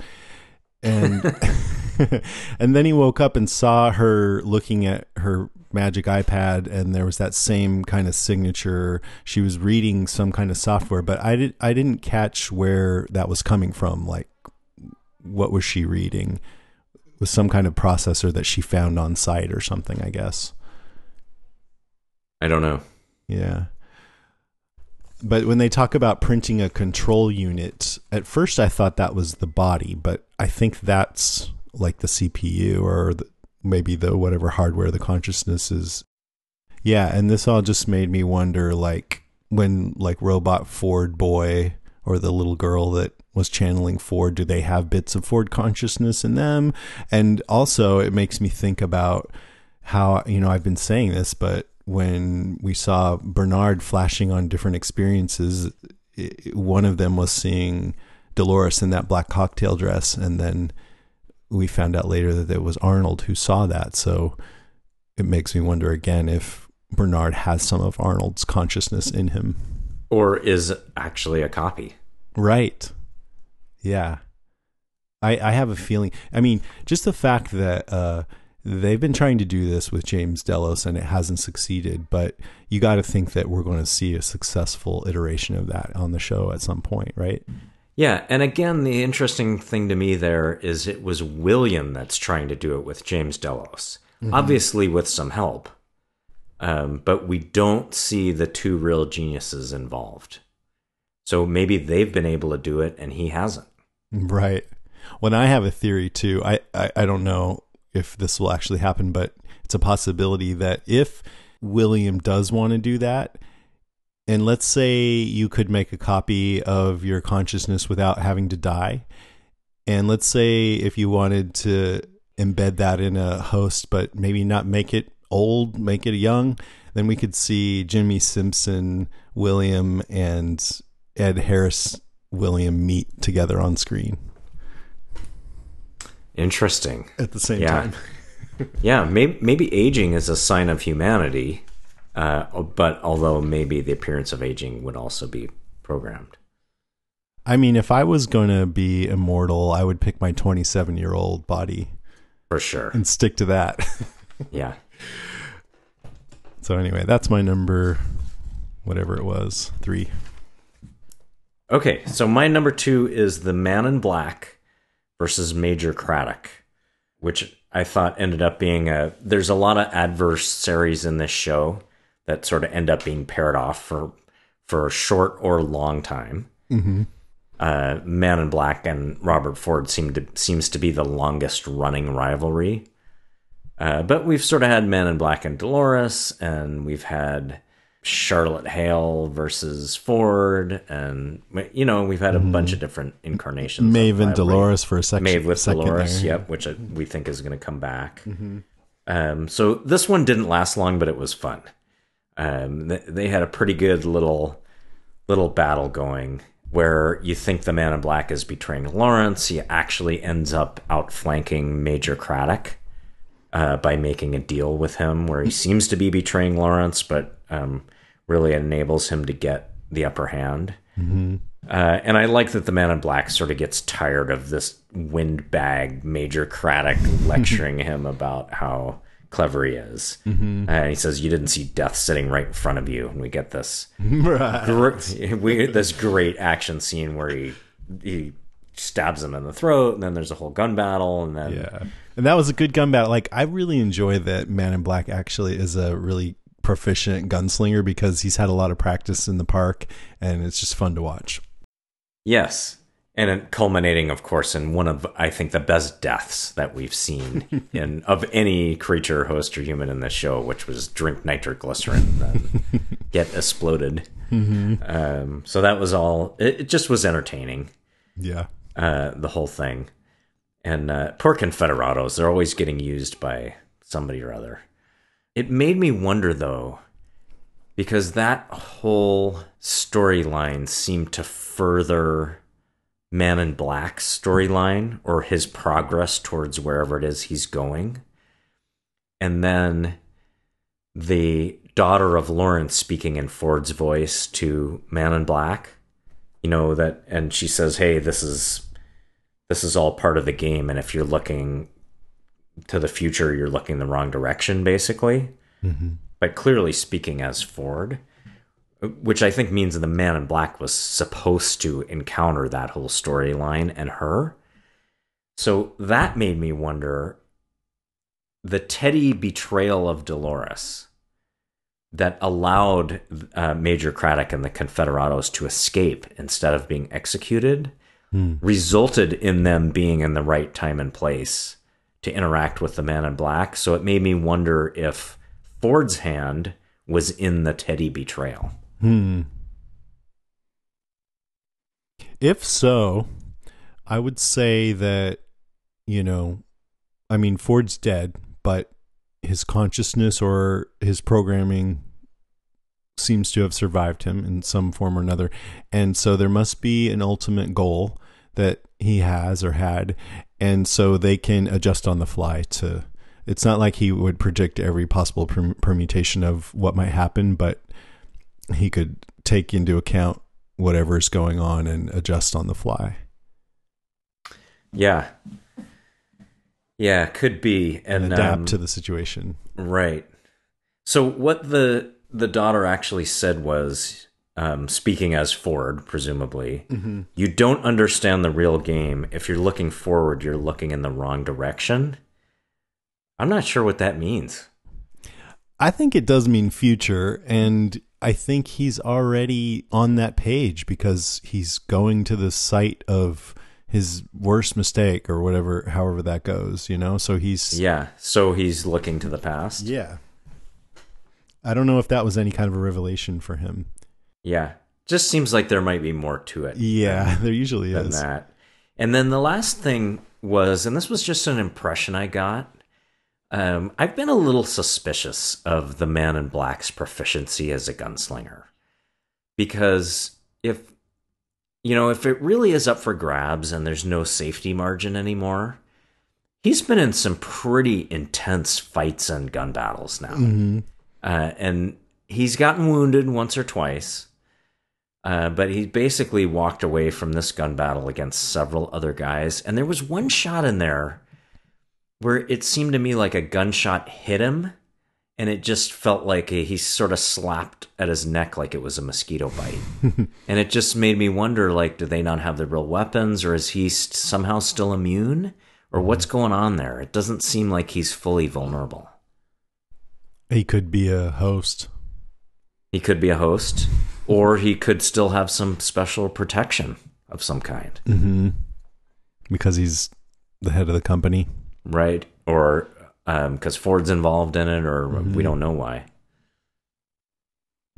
And and then he woke up and saw her looking at her magic iPad, and there was that same kind of signature. She was reading some kind of software, but I did I didn't catch where that was coming from. Like, what was she reading? It was some kind of processor that she found on site or something, I guess. I don't know. Yeah. But when they talk about printing a control unit, at first I thought that was the body, but I think that's like the CPU or the, maybe the whatever hardware the consciousness is. Yeah, and this all just made me wonder like when like robot Ford boy or the little girl that was channeling Ford, do they have bits of Ford consciousness in them? And also it makes me think about how, you know, I've been saying this, but when we saw Bernard flashing on different experiences, it, one of them was seeing Dolores in that black cocktail dress, and then we found out later that it was Arnold who saw that. So it makes me wonder again if Bernard has some of Arnold's consciousness in him, or is actually a copy. Right. Yeah. I I have a feeling. I mean, just the fact that. Uh, they've been trying to do this with James Delos and it hasn't succeeded, but you got to think that we're going to see a successful iteration of that on the show at some point, right? Yeah, and again, the interesting thing to me there is it was William that's trying to do it with James Delos, mm-hmm. obviously with some help, um, but we don't see the two real geniuses involved. So maybe they've been able to do it and he hasn't. Right. When I have a theory too, I, I, I don't know if this will actually happen, but it's a possibility that if William does want to do that, and let's say you could make a copy of your consciousness without having to die, and let's say if you wanted to embed that in a host, but maybe not make it old, make it young, then we could see Jimmy Simpson, William, and Ed Harris William meet together on screen. Interesting. At the same yeah. time. yeah, maybe, maybe aging is a sign of humanity, uh, but although maybe the appearance of aging would also be programmed. I mean, if I was going to be immortal, I would pick my 27 year old body. For sure. And stick to that. yeah. So, anyway, that's my number, whatever it was, three. Okay, so my number two is The Man in Black versus Major Craddock, which I thought ended up being a. There's a lot of adversaries in this show that sort of end up being paired off for for a short or long time. Mm-hmm. Uh, Man in Black and Robert Ford seem to seems to be the longest running rivalry. Uh, but we've sort of had Man in Black and Dolores, and we've had Charlotte Hale versus Ford, and you know we've had a mm. bunch of different incarnations. Maeve and Dolores for a second. Maeve with second Dolores, there. yep, which we think is going to come back. Mm-hmm. Um, so this one didn't last long, but it was fun. Um, they had a pretty good little little battle going where you think the man in black is betraying Lawrence. He actually ends up outflanking Major Craddock uh, by making a deal with him where he seems to be betraying Lawrence, but um, really enables him to get the upper hand. Mm-hmm. Uh, and I like that the Man in Black sort of gets tired of this windbag Major Craddock lecturing him about how clever he is. Mm-hmm. And he says, "You didn't see death sitting right in front of you." And we get this right. gr- we, this great action scene where he he stabs him in the throat, and then there's a whole gun battle, and then yeah, and that was a good gun battle. Like I really enjoy that Man in Black actually is a really proficient gunslinger because he's had a lot of practice in the park and it's just fun to watch. Yes. And culminating, of course, in one of I think the best deaths that we've seen in of any creature, host, or human in this show, which was drink nitroglycerin and get exploded. Mm-hmm. Um, so that was all. It, it just was entertaining. Yeah, uh, the whole thing. And uh, poor Confederados, they're always getting used by somebody or other. It made me wonder though, because that whole storyline seemed to further Man in Black's storyline or his progress towards wherever it is he's going. And then the daughter of Lawrence speaking in Ford's voice to Man in Black, you know, that, and she says, Hey, this is, this is all part of the game. And if you're looking to the future, you're looking the wrong direction, basically. Mm-hmm. But clearly speaking as Ford, which I think means the Man in Black was supposed to encounter that whole storyline and her. So that made me wonder the Teddy betrayal of Dolores. that allowed uh, Major Craddock and the Confederados to escape instead of being executed resulted in them being in the right time and place to interact with the man in black. So it made me wonder if Ford's hand was in the Teddy betrayal. Hmm. If so, I would say that, you know, I mean, Ford's dead, but his consciousness or his programming seems to have survived him in some form or another. And so there must be an ultimate goal that he has or had. And so they can adjust on the fly to. It's not like he would predict every possible permutation of what might happen, but he could take into account whatever is going on and adjust on the fly. Yeah. Yeah, could be. And, And, adapt um, to the situation. Right. So what the the daughter actually said was, um, speaking as Ford, presumably, you don't understand the real game. If you're looking forward, you're looking in the wrong direction. I'm not sure what that means. I think it does mean future, and I think he's already on that page because he's going to the site of his worst mistake or whatever, however that goes, you know? So he's. Yeah. So he's looking to the past. Yeah. I don't know if that was any kind of a revelation for him. Yeah. Just seems like there might be more to it. Yeah, there usually than is. that. And then the last thing was, and this was just an impression I got. Um, I've been a little suspicious of the Man in Black's proficiency as a gunslinger, because if you know if it really is up for grabs and there's no safety margin anymore, he's been in some pretty intense fights and gun battles now, uh, and he's gotten wounded once or twice. Uh, but he basically walked away from this gun battle against several other guys. And there was one shot in there where it seemed to me like a gunshot hit him. And it just felt like a, he sort of slapped at his neck like it was a mosquito bite. and it just made me wonder like, do they not have the real weapons? Or is he st- somehow still immune? Or what's going on there? It doesn't seem like he's fully vulnerable. He could be a host. He could be a host, or he could still have some special protection of some kind. hmm Because he's the head of the company. right? Or because Ford's involved in it, or we don't know why.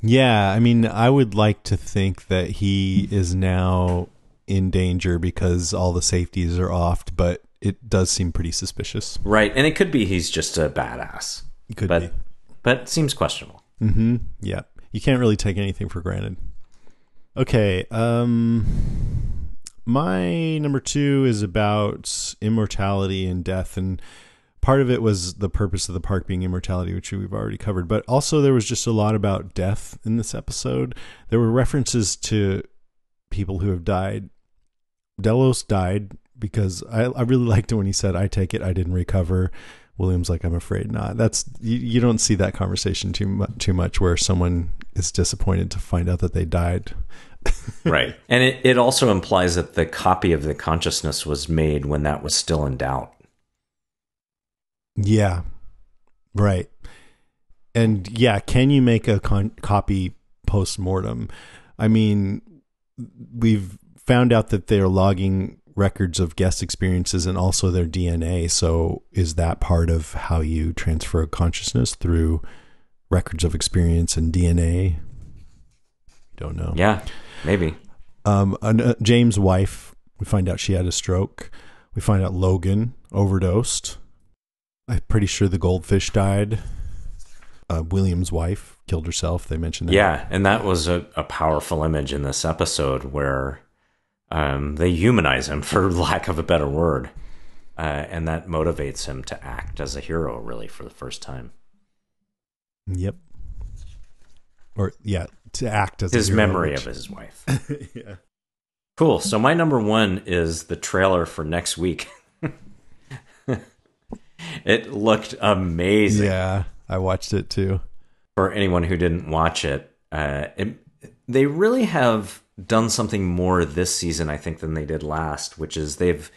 Yeah, I mean, I would like to think that he is now in danger because all the safeties are off, but it does seem pretty suspicious. Right, and it could be he's just a badass, Could but be. but it seems questionable. Mm-hmm. Yeah. You can't really take anything for granted. Okay. Um my number 2 is about immortality and death and part of it was the purpose of the park being immortality which we've already covered but also there was just a lot about death in this episode there were references to people who have died delos died because I, I really liked it when he said i take it i didn't recover william's like i'm afraid not that's you, you don't see that conversation too much too much where someone is disappointed to find out that they died right, and it, it also implies that the copy of the consciousness was made when that was still in doubt. Yeah. Right. And yeah, can you make a con- copy post mortem? I mean, we've found out that they're logging records of guest experiences and also their DNA. So is that part of how you transfer consciousness through records of experience and DNA? Don't know. Yeah, maybe. Um, an- uh, James' wife, we find out she had a stroke. We find out Logan overdosed. I'm pretty sure the goldfish died. Uh, William's wife killed herself. They mentioned that. Yeah, and that was a, a powerful image in this episode where um, they humanize him, for lack of a better word, uh, and that motivates him to act as a hero, really, for the first time. Yep. Or yeah, to act as a His hero, memory which- of his wife. yeah. Cool. So my number one is the trailer for next week. it looked amazing. Yeah, I watched it too. For anyone who didn't watch it, uh, it, they really have done something more this season, I think, than they did last. Which is they've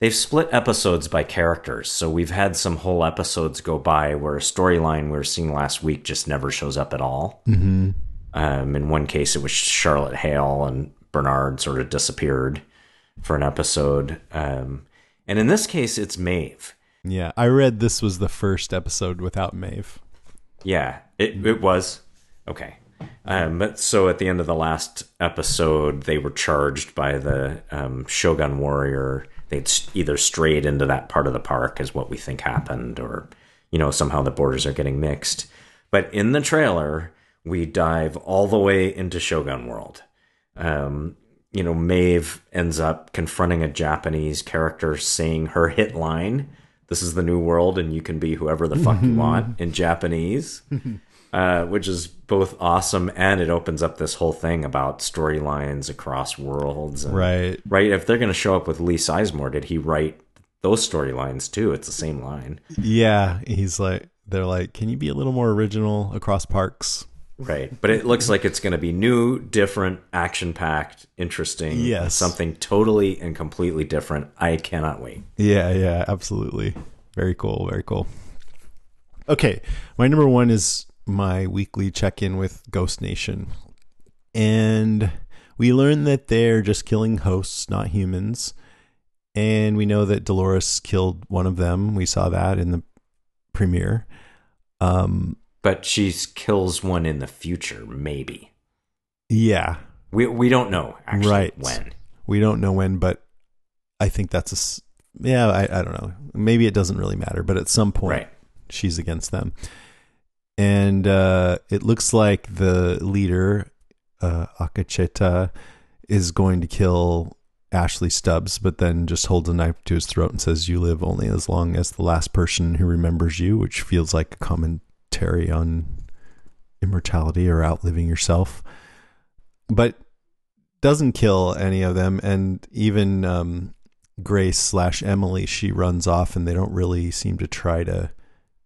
they've split episodes by characters. So we've had some whole episodes go by where a storyline we were seeing last week just never shows up at all. Mm-hmm. Um, in one case, it was Charlotte Hale and Bernard sort of disappeared for an episode. Um, and in this case, it's Maeve. Yeah, I read this was the first episode without Maeve. Yeah, it, it was. Okay. Um, but so at the end of the last episode, they were charged by the um, Shogun warrior. They'd either strayed into that part of the park, is what we think happened, or you know somehow the borders are getting mixed. But in the trailer, we dive all the way into Shogun World. Um, you know, Maeve ends up confronting a Japanese character saying her hit line, "This is the new world, and you can be whoever the fuck you want" in Japanese. Uh, which is both awesome and it opens up this whole thing about storylines across worlds. And, Right. Right. If they're going to show up with Lee Sizemore, did he write those storylines too? It's the same line. Yeah, he's like, they're like, can you be a little more original across parks? Right. But it looks like it's going to be new, different, action packed, interesting. Yes. Something totally and completely different. I cannot wait. Yeah, yeah, absolutely. Very cool, very cool. Okay, my number one is my weekly check in with Ghost Nation. And we learn that they're just killing hosts, not humans. And we know that Dolores killed one of them. We saw that in the premiere. Um, But she kills one in the future, maybe. yeah, We, we don't know actually Right. when. we don't know when, but I think that's a. Yeah, I, I don't know. Maybe it doesn't really matter, but at some point, Right. she's against them. And uh, it looks like the leader, uh, Akecheta, is going to kill Ashley Stubbs, but then just holds a knife to his throat and says, You live only as long as the last person who remembers you, which feels like a commentary on immortality or outliving yourself. But doesn't kill any of them. And even um, Grace slash Emily, she runs off and they don't really seem to try to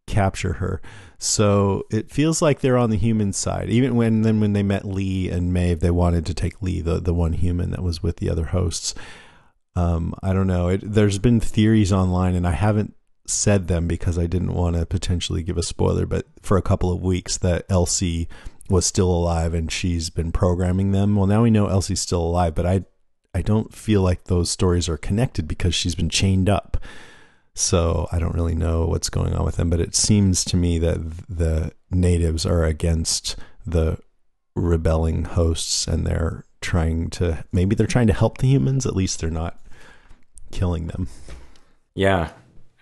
capture her. So it feels like they're on the human side. Even when then when they met Lee and Maeve, they wanted to take Lee, the the one human that was with the other hosts. Um, I don't know. It, there's been theories online, and I haven't said them because I didn't want to potentially give a spoiler. But for a couple of weeks, that Elsie was still alive and she's been programming them. Well, now we know Elsie's still alive, but I I don't feel like those stories are connected because she's been chained up. So I don't really know what's going on with them, but it seems to me that the natives are against the rebelling hosts and they're trying to maybe they're trying to help the humans, at least they're not killing them. Yeah.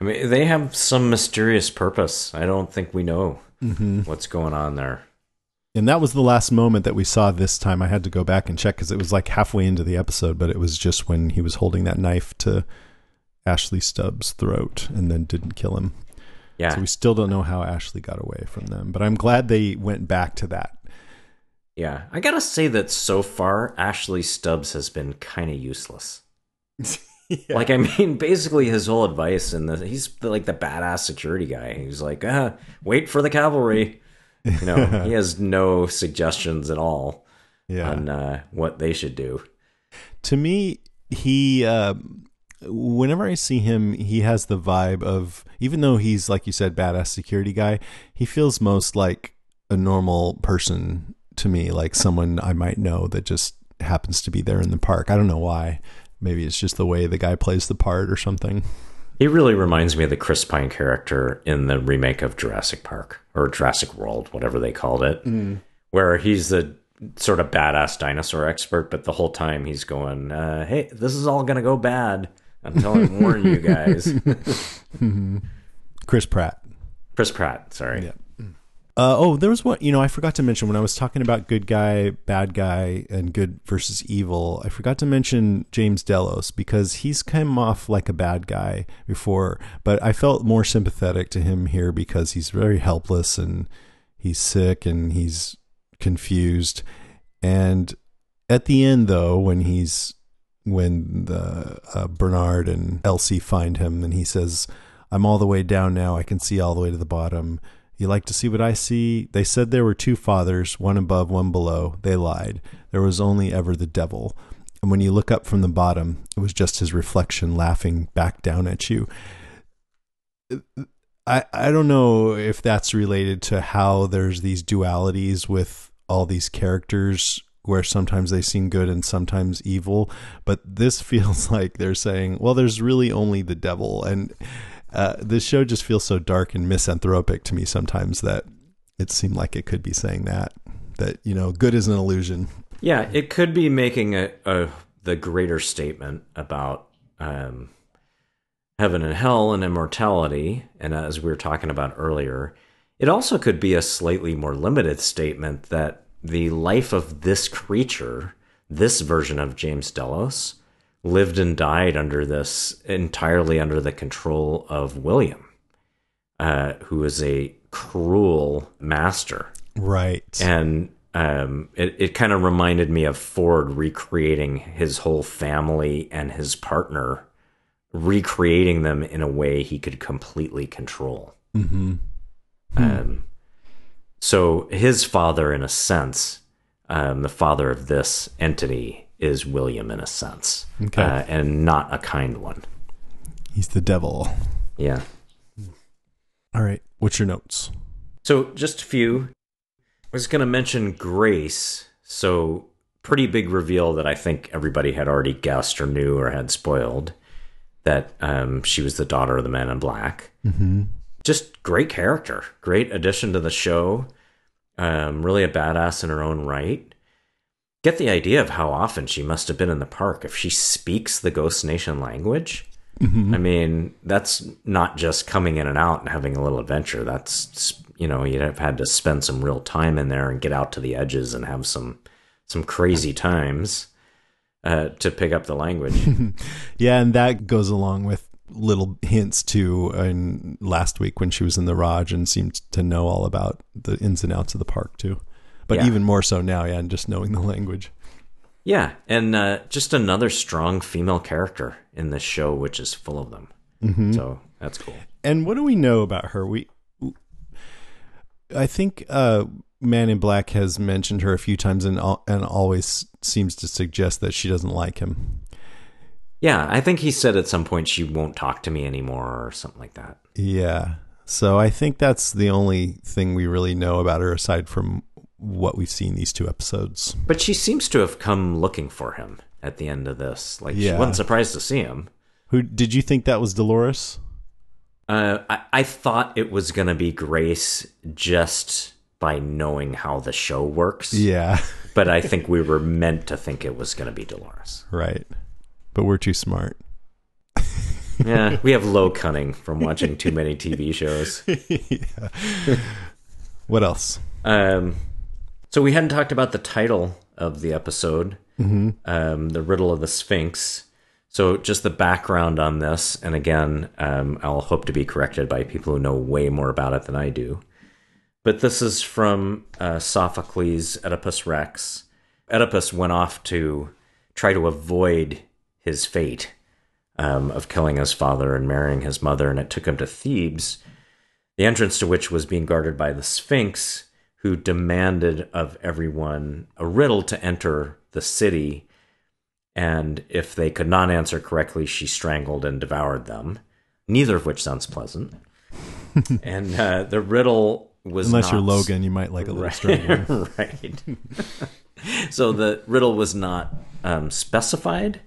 I mean, they have some mysterious purpose. I don't think we know Mm-hmm. what's going on there. And that was the last moment that we saw this time. I had to go back and check because it was like halfway into the episode, but it was just when he was holding that knife to Ashley Stubbs' throat and then didn't kill him. Yeah. So we still don't know how Ashley got away from them, but I'm glad they went back to that. yeah. I got to say that so far, Ashley Stubbs has been kind of useless. Like, I mean, basically his whole advice and he's the, like the badass security guy. He's like, ah, wait for the cavalry. You know, he has no suggestions at all Yeah. on uh, what they should do. to me, he, uh, whenever I see him, he has the vibe of, even though he's, like you said, badass security guy, he feels most like a normal person to me, like someone I might know that just happens to be there in the park. I don't know why. Maybe it's just the way the guy plays the part or something. He really reminds me of the Chris Pine character in the remake of Jurassic Park or Jurassic World, whatever they called it, where he's the sort of badass dinosaur expert, but the whole time he's going, uh, "Hey, this is all gonna go bad until I warn you guys." Chris Pratt. Chris Pratt, sorry. Yeah. Uh, oh, there was one. You know, I forgot to mention when I was talking about good guy, bad guy, and good versus evil. I forgot to mention James Delos because he's come off like a bad guy before, but I felt more sympathetic to him here because he's very helpless and he's sick and he's confused. And at the end, though, when he's when the uh, Bernard and Elsie find him, and he says, "I'm all the way down now. I can see all the way to the bottom." You like to see what I see? They said there were two fathers, one above, one below. They lied. There was only ever the devil. and when you look up from the bottom, it was just his reflection laughing back down at you. I I don't know if that's related to how there's these dualities with all these characters where sometimes they seem good and sometimes evil, but this feels like they're saying, well, there's really only the devil and uh, this show just feels so dark and misanthropic to me sometimes that it seemed like it could be saying that that you know good is an illusion. Yeah, it could be making a, a the greater statement about um, heaven and hell and immortality, and as we were talking about earlier, it also could be a slightly more limited statement that the life of this creature, this version of James Delos, lived and died under this entirely under the control of William, uh, who is a cruel master. Right. And um, it, it kind of reminded me of Ford recreating his whole family and his partner, recreating them in a way he could completely control. Mm-hmm. Um, so his father, in a sense, um, the father of this entity, is William in a sense, Okay. uh, and not a kind one. He's the devil. Yeah. All right. What's your notes? So just a few. I was going to mention Grace. So pretty big reveal that I think everybody had already guessed or knew or had spoiled that um, she was the daughter of the Man in Black. Mm-hmm. Just great character, great addition to the show. Um, really a badass in her own right. Get the idea of how often she must have been in the park if she speaks the Ghost Nation language. I mean, that's not just coming in and out and having a little adventure. That's you know, you'd have had to spend some real time in there and get out to the edges and have some some crazy times uh, to pick up the language. Yeah, and that goes along with little hints to In last week when she was in the Raj and seemed to know all about the ins and outs of the park too, but Yeah. even more so now. Yeah, and just knowing the language. yeah, and uh, just another strong female character in this show, which is full of them. So that's cool. And what do we know about her? We, I think, uh, Man in Black has mentioned her a few times and and always seems to suggest that she doesn't like him. Yeah, I think he said at some point she won't talk to me anymore or something like that. Yeah. So I think that's the only thing we really know about her aside from what we've seen these two episodes. But she seems to have come looking for him at the end of this. Like she wasn't surprised to see him. Who did you think that was Dolores? Uh, I, I thought it was going to be Grace just by knowing how the show works. Yeah. But I think we were meant to think it was going to be Dolores. Right. But we're too smart. Yeah, we have low cunning from watching too many TV shows. What else? Um, so we hadn't talked about the title of the episode, um, the riddle of the Sphinx. So just the background on this, and again, um, I'll hope to be corrected by people who know way more about it than I do. But this is from uh, Sophocles' Oedipus Rex. Oedipus went off to try to avoid his fate um, of killing his father and marrying his mother, and it took him to Thebes, the entrance to which was being guarded by the Sphinx, who demanded of everyone a riddle to enter the city. And if they could not answer correctly, she strangled and devoured them, neither of which sounds pleasant. and uh, the riddle was Unless you're Logan, you might like a little stronger. right. so the riddle was not um, specified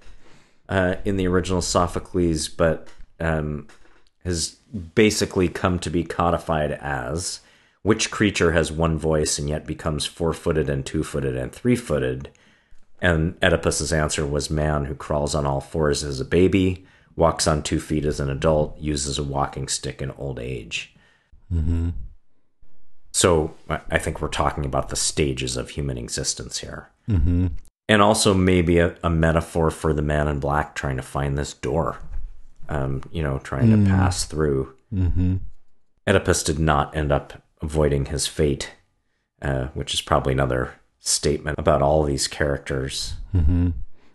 uh, in the original Sophocles, but um, has basically come to be codified as which creature has one voice and yet becomes four footed and two footed and three footed. And Oedipus's answer was man who crawls on all fours as a baby, walks on two feet as an adult, uses a walking stick in old age. So I I think we're talking about the stages of human existence here. Mm-hmm. And also maybe a, a metaphor for the man in black trying to find this door, um, you know, trying to pass through. Mm-hmm. Oedipus did not end up avoiding his fate, uh, which is probably another statement about all these characters.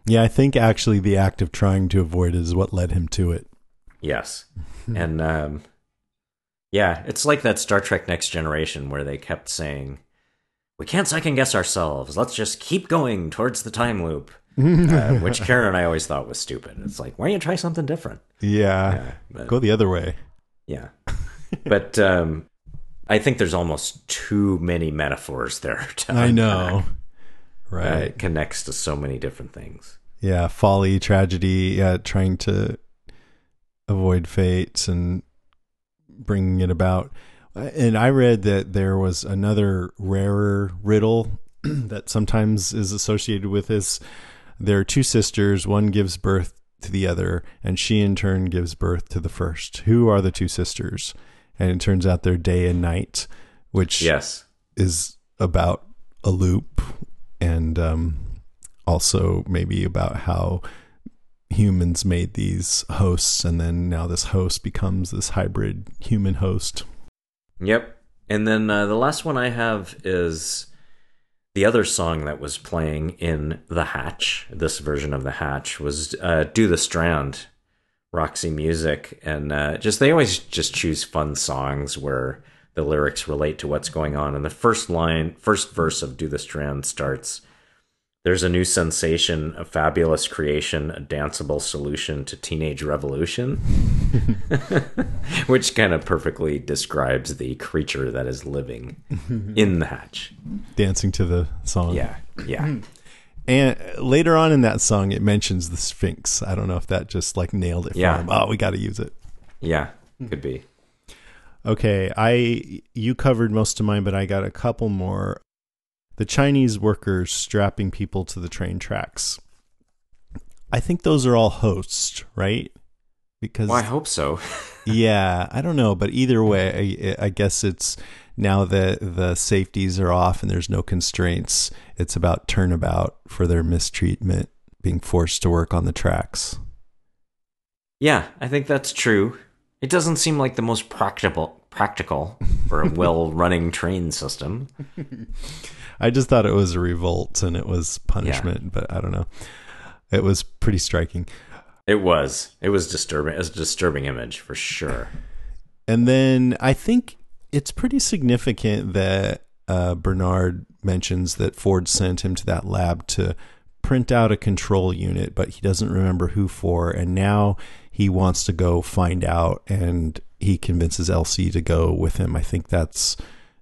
yeah, I think actually the act of trying to avoid it is what led him to it. Yes. and um, yeah, it's like that Star Trek Next Generation where they kept saying, we can't second guess ourselves. Let's just keep going towards the time loop. uh, which Karen and I always thought was stupid. It's like, why don't you try something different? Yeah. Yeah, but- Go the other way. Yeah. but um, I think there's almost too many metaphors there. To I know. unpack. Uh, Right. it connects to so many different things. yeah. Folly, tragedy, yeah, trying to avoid fates and bringing it about. And I read that there was another rarer riddle that sometimes is associated with this. There are two sisters, one gives birth to the other, and she in turn gives birth to the first. Who are the two sisters? And it turns out they're day and night, which Yes. is about a loop and um, also maybe about how humans made these hosts and then now this host becomes this hybrid human host Yep. And then uh, the last one I have is the other song that was playing in The Hatch. This version of The Hatch was uh, Do the Strand, Roxy Music. And uh, just they always just choose fun songs where the lyrics relate to what's going on. And the first line, first verse of Do the Strand starts There's a new sensation, a fabulous creation, a danceable solution to teenage revolution. Which kind of perfectly describes the creature that is living in the hatch. dancing to the song Yeah, yeah. and later on in that song it mentions the sphinx i don't know if that just like nailed it Yeah. him oh we got to use it Yeah, could be. Okay, I you covered most of mine, but I got a couple more. The Chinese workers strapping people to the train tracks. I think those are all hosts, right? Because Well, I hope so. yeah, I don't know, but either way, I, I guess it's now that the safeties are off and there's no constraints. It's about turnabout for their mistreatment, being forced to work on the tracks. Yeah, I think that's true. It doesn't seem like the most practical practical for a well running train system. I just thought it was a revolt and it was punishment, but I don't know. It was pretty striking. It was. It was disturbing. It was a disturbing image for sure. And then I think it's pretty significant that uh, Bernard mentions that Ford sent him to that lab to print out a control unit, but he doesn't remember who for. And now he wants to go find out, and he convinces Elsie to go with him. I think that's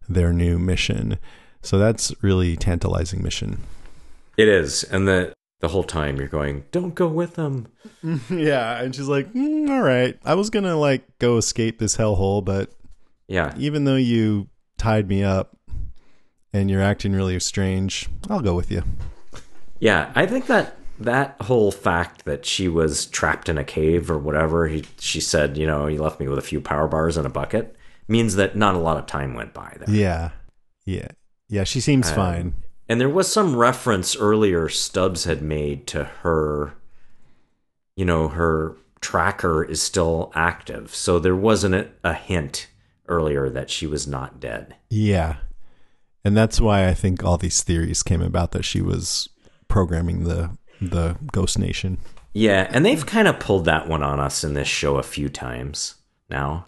their new mission. So that's really tantalizing mission. It is, and the the whole time you're going, "Don't go with them." yeah, and she's like, "Mm, "All right, I was gonna like go escape this hellhole, but Yeah, even though you tied me up and you're acting really strange, I'll go with you." yeah. I think that that whole fact that she was trapped in a cave or whatever, he, she said, you know, he left me with a few power bars and a bucket, means that not a lot of time went by there. Yeah, yeah, yeah. She seems Um, fine. And there was some reference earlier Stubbs had made to her, you know, her tracker is still active. So there wasn't a, a hint earlier that she was not dead. Yeah, and that's why I think all these theories came about that she was programming the the Ghost Nation. Yeah, and they've kind of pulled that one on us in this show a few times now.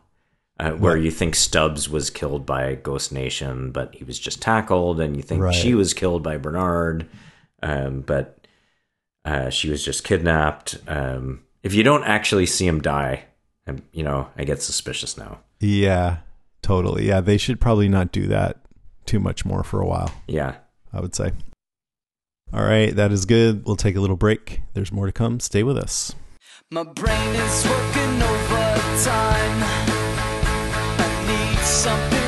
Uh, where What? you think Stubbs was killed by Ghost Nation, but he was just tackled, and you think Right. she was killed by Bernard, um, but uh, she was just kidnapped. Um, if you don't actually see him die, um, you know, I get suspicious now. Yeah, totally. Yeah, they should probably not do that too much more for a while. Yeah. I would say. All right, that is good. We'll take a little break. There's more to come. Stay with us. My brain is working overtime. Something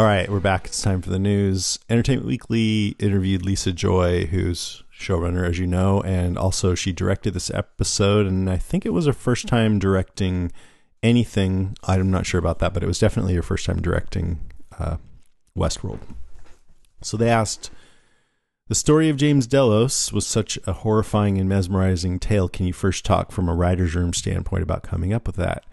All right, we're back. It's time for the news. Entertainment Weekly interviewed Lisa Joy, who's showrunner, as you know, and also she directed this episode. And I think it was her first time directing anything. I'm not sure about that, but it was definitely her first time directing uh, Westworld. So they asked. The story of James Delos was such a horrifying and mesmerizing tale. Can you first talk from a writer's room standpoint about coming up with that?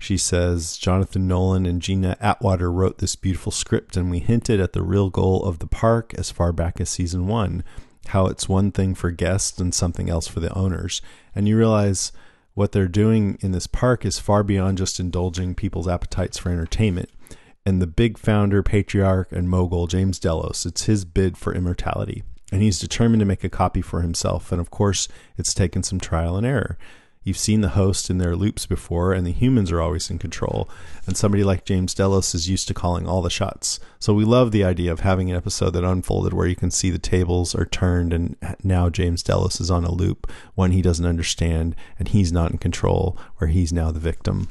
She says Jonathan Nolan and Gina Atwater wrote this beautiful script, and we hinted at the real goal of the park as far back as season one how it's one thing for guests and something else for the owners. And you realize what they're doing in this park is far beyond just indulging people's appetites for entertainment. And the big founder, patriarch, and mogul, James Delos, it's his bid for immortality. And he's determined to make a copy for himself. And of course, it's taken some trial and error. You've seen the host in their loops before, and the humans are always in control. And somebody like James Delos is used to calling all the shots. So we love the idea of having an episode that unfolded where you can see the tables are turned, and now James Delos is on a loop, one he doesn't understand, and he's not in control, where he's now the victim.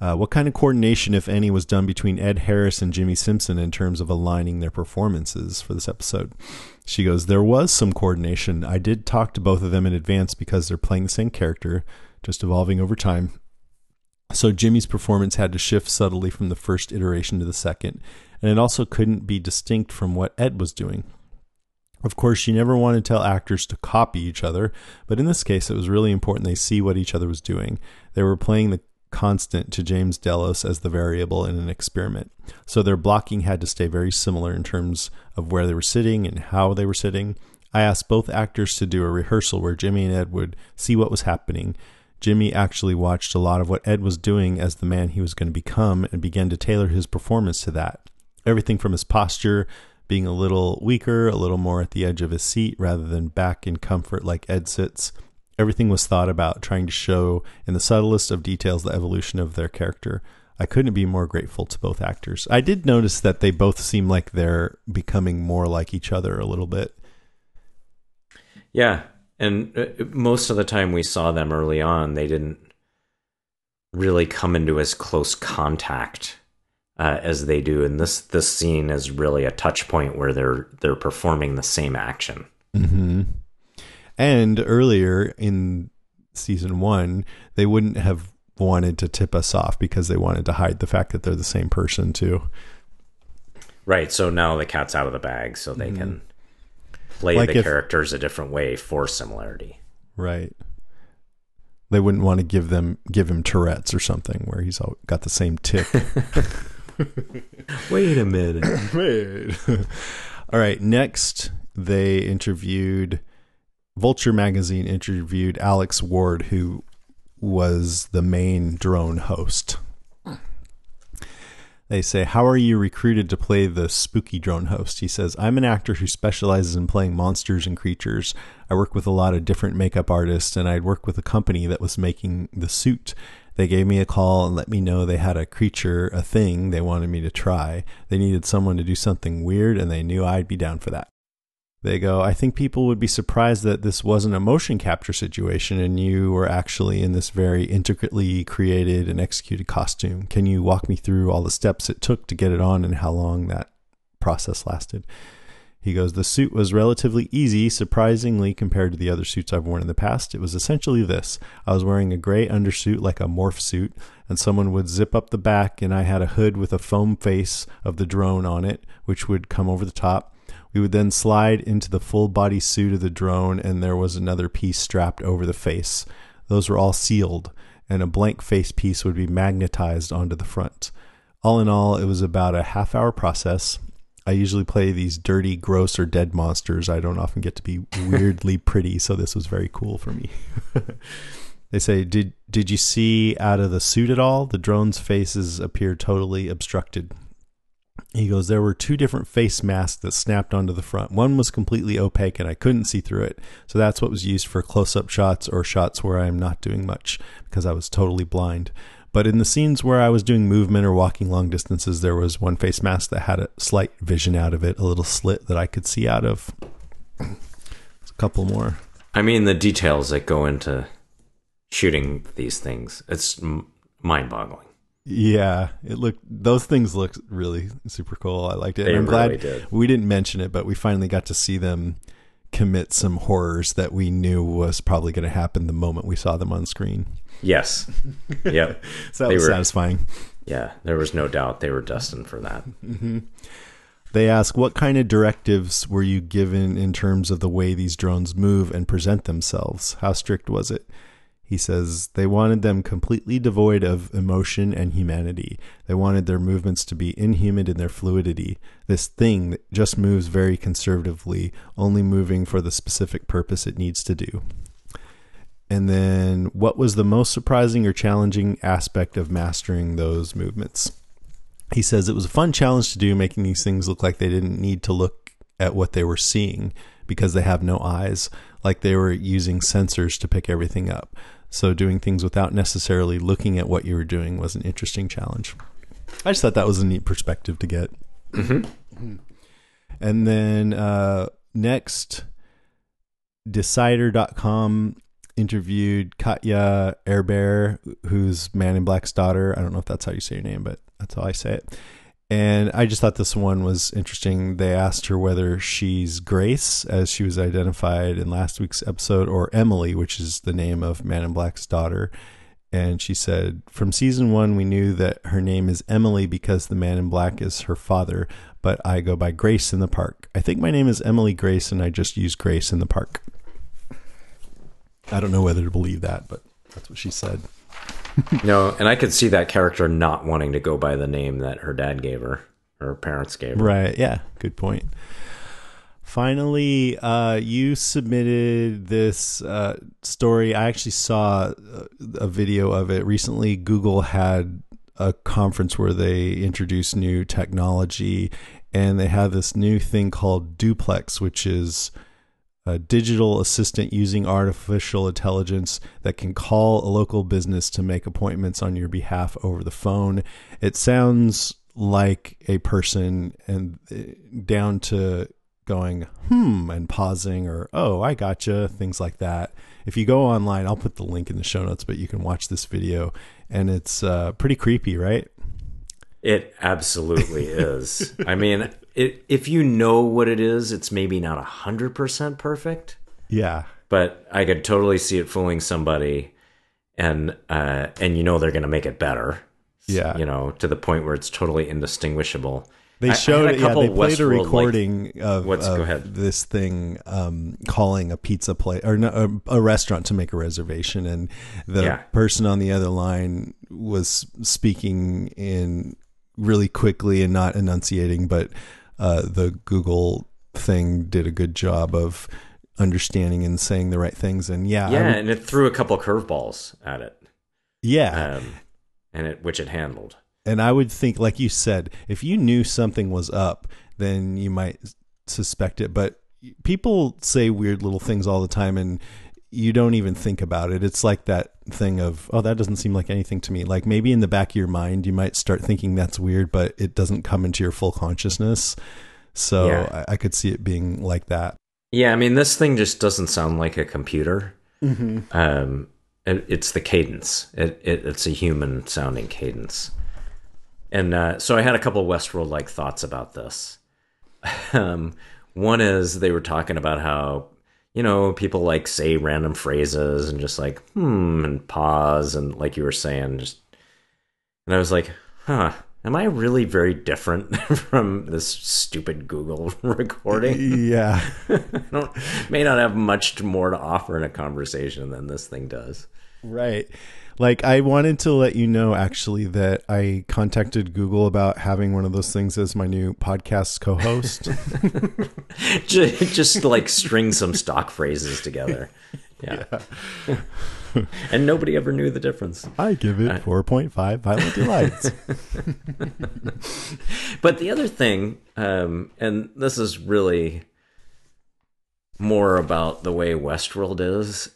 Uh, what kind of coordination, if any, was done between Ed Harris and Jimmy Simpson in terms of aligning their performances for this episode? She goes, There was some coordination. I did talk to both of them in advance because they're playing the same character, just evolving over time. So Jimmy's performance had to shift subtly from the first iteration to the second, and it also couldn't be distinct from what Ed was doing. Of course, she never wanted to tell actors to copy each other, but in this case, it was really important they see what each other was doing. They were playing the constant to James Delos as the variable in an experiment. So their blocking had to stay very similar in terms of where they were sitting and how they were sitting. I asked both actors to do a rehearsal where Jimmy and Ed would see what was happening. Jimmy actually watched a lot of what Ed was doing as the man he was going to become and began to tailor his performance to that. Everything from his posture, being a little weaker, a little more at the edge of his seat rather than back in comfort like Ed sits Everything was thought about, trying to show in the subtlest of details the evolution of their character. I couldn't be more grateful to both actors. I did notice that they both seem like they're becoming more like each other a little bit. Yeah, and uh, most of the time we saw them early on, they didn't really come into as close contact uh, as they do. And this this scene is really a touch point where they're they're performing the same action. Mm-hmm. And earlier in season one, they wouldn't have wanted to tip us off because they wanted to hide the fact that they're the same person too. Right. So now the cat's out of the bag, so they mm. can play like the if, characters a different way for similarity. Right. They wouldn't want to give them give him Tourette's or something where he's all, got the same tick. Wait a minute. Wait. all right. Next, they interviewed Vulture magazine interviewed Alex Ward, who was the main drone host. They say, How are you recruited to play the spooky drone host? He says, I'm an actor who specializes in playing monsters and creatures. I work with a lot of different makeup artists, and I'd work with a company that was making the suit. They gave me a call and let me know they had a creature, a thing they wanted me to try. They needed someone to do something weird, and they knew I'd be down for that. They go, I think people would be surprised that this wasn't a motion capture situation and you were actually in this very intricately created and executed costume. Can you walk me through all the steps it took to get it on and how long that process lasted? He goes, The suit was relatively easy, surprisingly, compared to the other suits I've worn in the past. It was essentially this I was wearing a gray undersuit, like a morph suit, and someone would zip up the back, and I had a hood with a foam face of the drone on it, which would come over the top. We would then slide into the full body suit of the drone, and there was another piece strapped over the face. Those were all sealed, and a blank face piece would be magnetized onto the front. All in all, it was about a half hour process. I usually play these dirty, gross, or dead monsters. I don't often get to be weirdly pretty, so this was very cool for me. they say, "Did did you see out of the suit at all? The drone's faces appear totally obstructed." He goes, There were two different face masks that snapped onto the front. One was completely opaque and I couldn't see through it. So that's what was used for close up shots or shots where I'm not doing much because I was totally blind. But in the scenes where I was doing movement or walking long distances, there was one face mask that had a slight vision out of it, a little slit that I could see out of. a couple more. I mean, the details that go into shooting these things, it's mind boggling. Yeah, it looked those things looked really super cool. I liked it. They and I'm really glad did. we didn't mention it, but we finally got to see them commit some horrors that we knew was probably going to happen the moment we saw them on screen. Yes. Yep. So that They was were- satisfying. Yeah, there was no doubt they were destined for that. Mm-hmm. They ask, What kind of directives were you given in terms of the way these drones move and present themselves? How strict was it? He says they wanted them completely devoid of emotion and humanity. They wanted their movements to be inhuman in their fluidity. This thing that just moves very conservatively, only moving for the specific purpose it needs to do. And then, what was the most surprising or challenging aspect of mastering those movements? He says it was a fun challenge to do, making these things look like they didn't need to look at what they were seeing because they have no eyes, like they were using sensors to pick everything up. So, doing things without necessarily looking at what you were doing was an interesting challenge. I just thought that was a neat perspective to get. And then uh, next, Decider.com interviewed Katya Airbear, who's Man in Black's daughter. I don't know if that's how you say your name, but that's how I say it. And I just thought this one was interesting. They asked her whether she's Grace, as she was identified in last week's episode, or Emily, which is the name of Man in Black's daughter. And she said, From season one, we knew that her name is Emily because the man in black is her father, but I go by Grace in the park. I think my name is Emily Grace, and I just use Grace in the park. I don't know whether to believe that, but that's what she said. No, and I could see that character not wanting to go by the name that her dad gave her, her parents gave her. Right. Yeah. Good point. Finally, uh, you submitted this uh, story. I actually saw a, a video of it recently. Google had a conference where they introduced new technology, and they had this new thing called Duplex, which is a digital assistant using artificial intelligence that can call a local business to make appointments on your behalf over the phone. It sounds like a person and uh, down to going hmm and pausing or oh I gotcha things like that. If you go online, I'll put the link in the show notes, but you can watch this video and it's uh, pretty creepy, right? It absolutely is. I mean, it, if you know what it is, it's maybe not 100% perfect, Yeah. but I could totally see it fooling somebody and uh and you know they're going to make it better. Yeah. You know, to the point where it's totally indistinguishable. They I- I showed a. Yeah, they played a Westworld, like- recording of, What's- of go ahead. this thing um, calling a pizza place or no, a, a restaurant to make a reservation, and the Yeah. person on the other line was speaking in really quickly and not enunciating, but uh, the Google thing did a good job of understanding and saying the right things. And yeah, yeah, would- and it threw a couple curveballs at it. yeah, Um and it which it handled. And I would think, like you said, if you knew something was up, then you might suspect it. But people say weird little things all the time, and you don't even think about it. It's like that thing of, oh, that doesn't seem like anything to me. Like maybe in the back of your mind, you might start thinking that's weird, but it doesn't come into your full consciousness. So Yeah. I, I could see it being like that. Yeah, I mean, this thing just doesn't sound like a computer. Mm-hmm. Um, it, it's the cadence. It, it it's a human sounding cadence. And uh, so I had a couple Westworld like thoughts about this. Um, one is they were talking about how you know people like say random phrases and just like hmm and pause and like you were saying just and I was like, huh. Am I really very different from this stupid Google recording? Yeah. I don't may not have much more to offer in a conversation than this thing does. Right. Like I wanted to let you know actually that I contacted Google about having one of those things as my new podcast co-host. just, just like string some stock phrases together. Yeah. and nobody ever knew the difference. I give it 4.5 violent delights. But the other thing, um, and this is really more about the way Westworld is,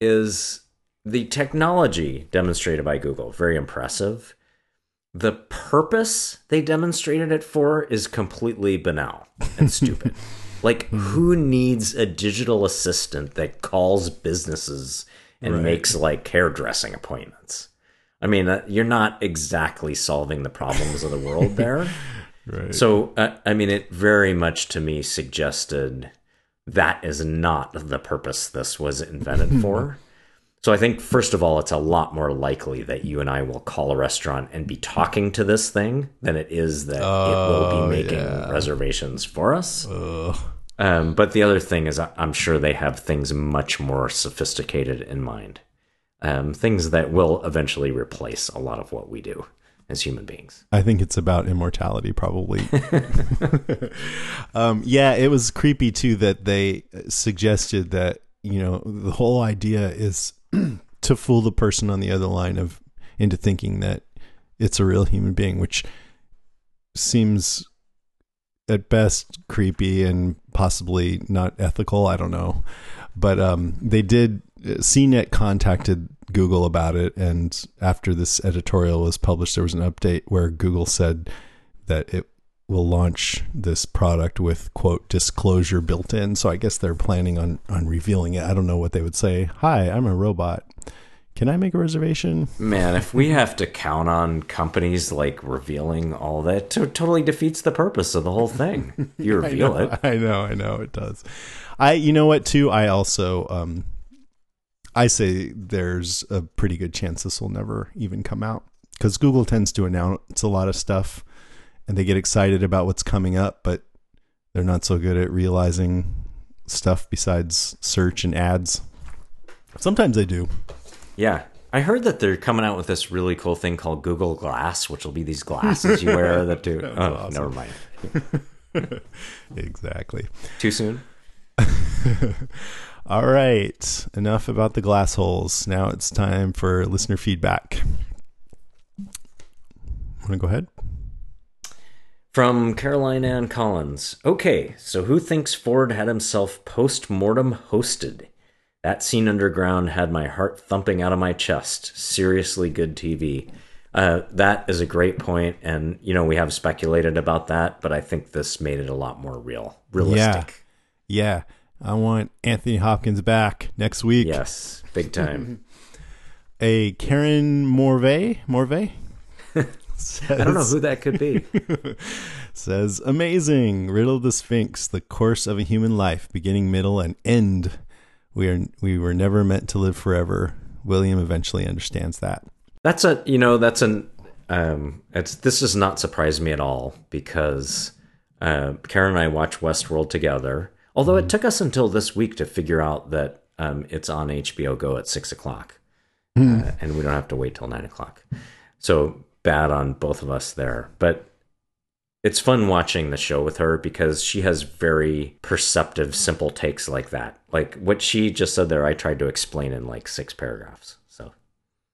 is the technology demonstrated by Google. Very impressive. The purpose they demonstrated it for is completely banal and stupid. like, who needs a digital assistant that calls businesses and Right. makes like hairdressing appointments? I mean, uh, you're not exactly solving the problems of the world there. right. So, uh, I mean, it very much to me suggested that is not the purpose this was invented for. So I think first of all, it's a lot more likely that you and I will call a restaurant and be talking to this thing than it is that it will Oh, be making yeah. reservations for us. Um, but the other thing is, I'm sure they have things much more sophisticated in mind. Um, things that will eventually replace a lot of what we do as human beings. I think it's about immortality, probably. um, yeah, it was creepy too that they suggested that you know the whole idea is to fool the person on the other line of into thinking that it's a real human being, which seems at best creepy and possibly not ethical. I don't know, but um, they did. CNET contacted Google about it, and after this editorial was published, there was an update where Google said that it will launch this product with quote disclosure built in. So I guess they're planning on on revealing it. I don't know what they would say. Hi, I'm a robot. Can I make a reservation? Man, if we have to count on companies like revealing all that, to- totally defeats the purpose of the whole thing. You reveal it. I know, I know it does. I you know what too? I also um I say there's a pretty good chance this will never even come out cuz Google tends to announce a lot of stuff and they get excited about what's coming up, but they're not so good at realizing stuff besides search and ads. Sometimes they do. Yeah. I heard that they're coming out with this really cool thing called Google Glass, which will be these glasses you wear that do. oh, awesome. never mind. Exactly. Too soon? All right, enough about the glass holes. Now it's time for listener feedback. Want to go ahead? From Caroline Ann Collins. Okay, so who thinks Ford had himself post mortem hosted? That scene underground had my heart thumping out of my chest. Seriously good TV. Uh, that is a great point, and you know we have speculated about that, but I think this made it a lot more real, realistic. Yeah, yeah. I want Anthony Hopkins back next week. Yes, big time. A Karen Morvay, Morvay I don't know who that could be. says, "Amazing riddle of the Sphinx, the course of a human life, beginning, middle, and end. We are we were never meant to live forever. William eventually understands that. That's a you know that's an um it's this does not surprise me at all because uh, Karen and I watch Westworld together. Although it took us until this week to figure out that um, it's on HBO Go at six o'clock, uh, and we don't have to wait till nine o'clock. So bad on both of us there, but it's fun watching the show with her because she has very perceptive, simple takes like that. Like what she just said there, I tried to explain in like six paragraphs. So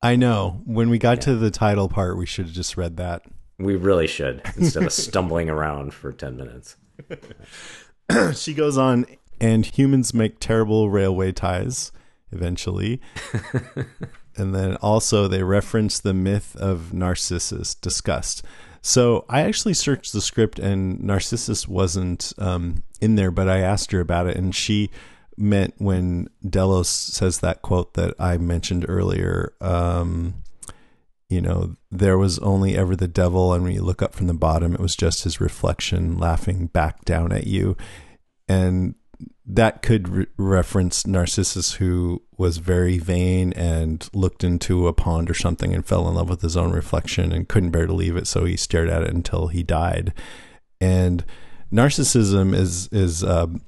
I know. When we got to the title part, we should have just read that. We really should instead of stumbling around for 10 minutes. she goes on, and humans make terrible railway ties eventually. and then also they reference the myth of Narcissus discussed. So I actually searched the script, and Narcissus wasn't um, in there, but I asked her about it, and she meant when Delos says that quote that I mentioned earlier. Um, you know, there was only ever the devil, and when you look up from the bottom, it was just his reflection laughing back down at you. And that could re- reference Narcissus, who was very vain and looked into a pond or something and fell in love with his own reflection and couldn't bear to leave it, so he stared at it until he died. And narcissism is is um,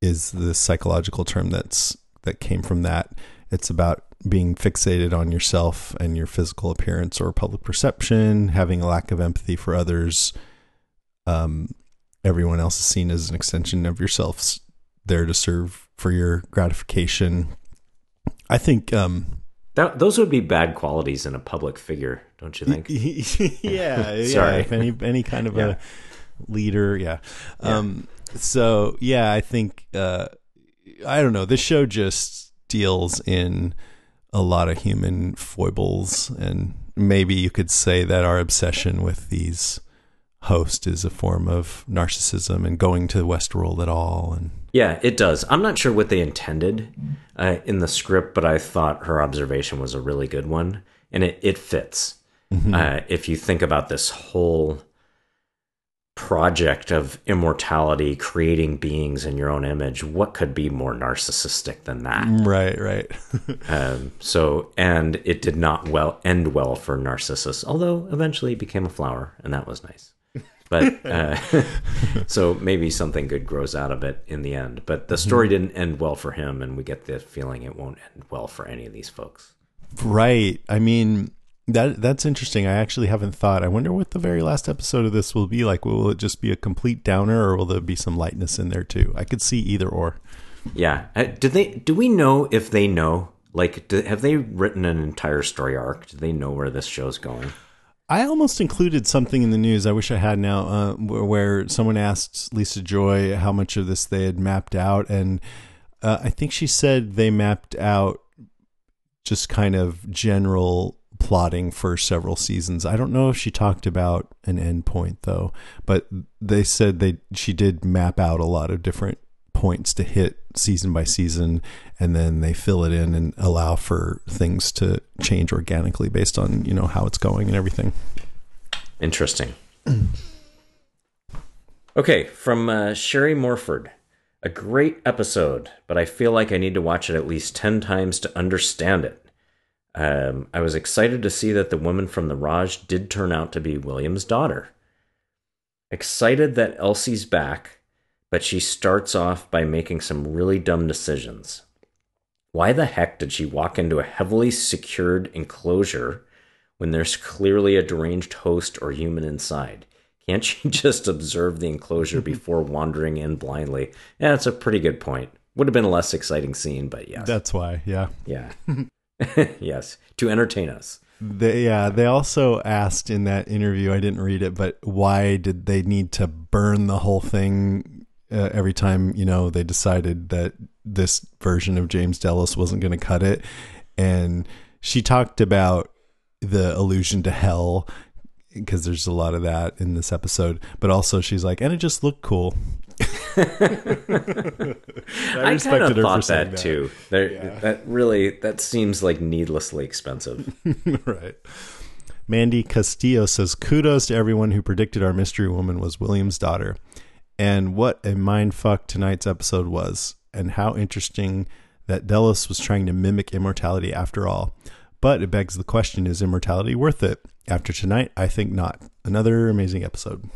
is the psychological term that's that came from that. It's about being fixated on yourself and your physical appearance or public perception, having a lack of empathy for others. Um, everyone else is seen as an extension of yourself, there to serve for your gratification. I think, um, That, those would be bad qualities in a public figure, don't you think? yeah, yeah. Sorry. If any any kind of Yeah. a leader, yeah. Um, so yeah, I think uh, I don't know. This show just deals in a lot of human foibles, and maybe you could say that our obsession with these hosts is a form of narcissism and going to the Westworld at all, and Yeah, it does. I'm not sure what they intended uh, in the script, but I thought her observation was a really good one, and it, it fits. Uh, if you think about this whole project of immortality, creating beings in your own image, what could be more narcissistic than that? Right, right. Um, so, and it did not well end well for Narcissus, although eventually he became a flower, and that was nice. But uh, so maybe something good grows out of it in the end. But the story didn't end well for him, and we get the feeling it won't end well for any of these folks. right. I mean, that that's interesting. I actually haven't thought. I wonder what the very last episode of this will be like. Will it just be a complete downer, or will there be some lightness in there too? I could see either or. Yeah. Uh, Do they? Do we know if they know? Like, do, have they written an entire story arc? Do they know where this show's going? I almost included something in the news. I wish I had now, uh, where, someone asked Lisa Joy how much of this they had mapped out, and uh, I think she said they mapped out just kind of general plotting for several seasons. I don't know if she talked about an endpoint though, but they said they she did map out a lot of different points to hit season by season and then they fill it in and allow for things to change organically based on, you know, how it's going and everything. Interesting. okay, from uh, Sherry Morford. A great episode, but I feel like I need to watch it at least 10 times to understand it. Um, I was excited to see that the woman from the Raj did turn out to be William's daughter. Excited that Elsie's back, but she starts off by making some really dumb decisions. Why the heck did she walk into a heavily secured enclosure when there's clearly a deranged host or human inside? Can't she just observe the enclosure before wandering in blindly? Yeah, that's a pretty good point. Would have been a less exciting scene, but yes. That's why, yeah. yeah. yes. To entertain us. They yeah, they also asked in that interview, I didn't read it, but why did they need to burn the whole thing uh, every time, you know, they decided that this version of James Delos wasn't going to cut it? And she talked about the allusion to hell because there's a lot of that in this episode, but also she's like, and it just looked cool. I, I, kind respected of her for thought saying that, too. There, That really, that seems like needlessly expensive. right. Mandy Castillo says, Kudos to everyone who predicted our mystery woman was William's daughter. And what a mind fuck tonight's episode was, and how interesting that Delos was trying to mimic immortality after all. But it begs the question is immortality worth it? After tonight, I think not. Another amazing episode.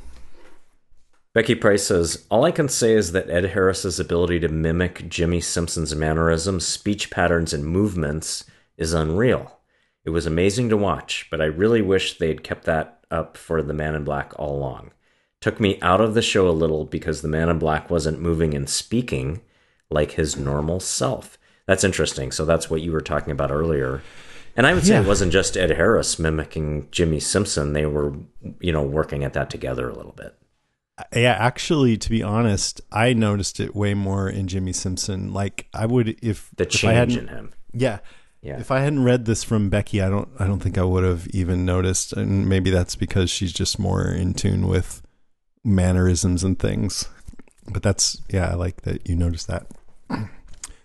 Becky Price says, All I can say is that Ed Harris's ability to mimic Jimmy Simpson's mannerisms, speech patterns, and movements is unreal. It was amazing to watch, but I really wish they'd kept that up for the Man in Black all along. Took me out of the show a little because the Man in Black wasn't moving and speaking like his normal self. That's interesting. So that's what you were talking about earlier. And I would say Yeah. it wasn't just Ed Harris mimicking Jimmy Simpson. They were, you know, working at that together a little bit. Yeah, actually, to be honest, I noticed it way more in Jimmy Simpson. Like I would if The change hadn't- in him. Yeah. Yeah. If I hadn't read this from Becky, I don't I don't think I would have even noticed. And maybe that's because she's just more in tune with mannerisms and things. But that's yeah, I like that you noticed that.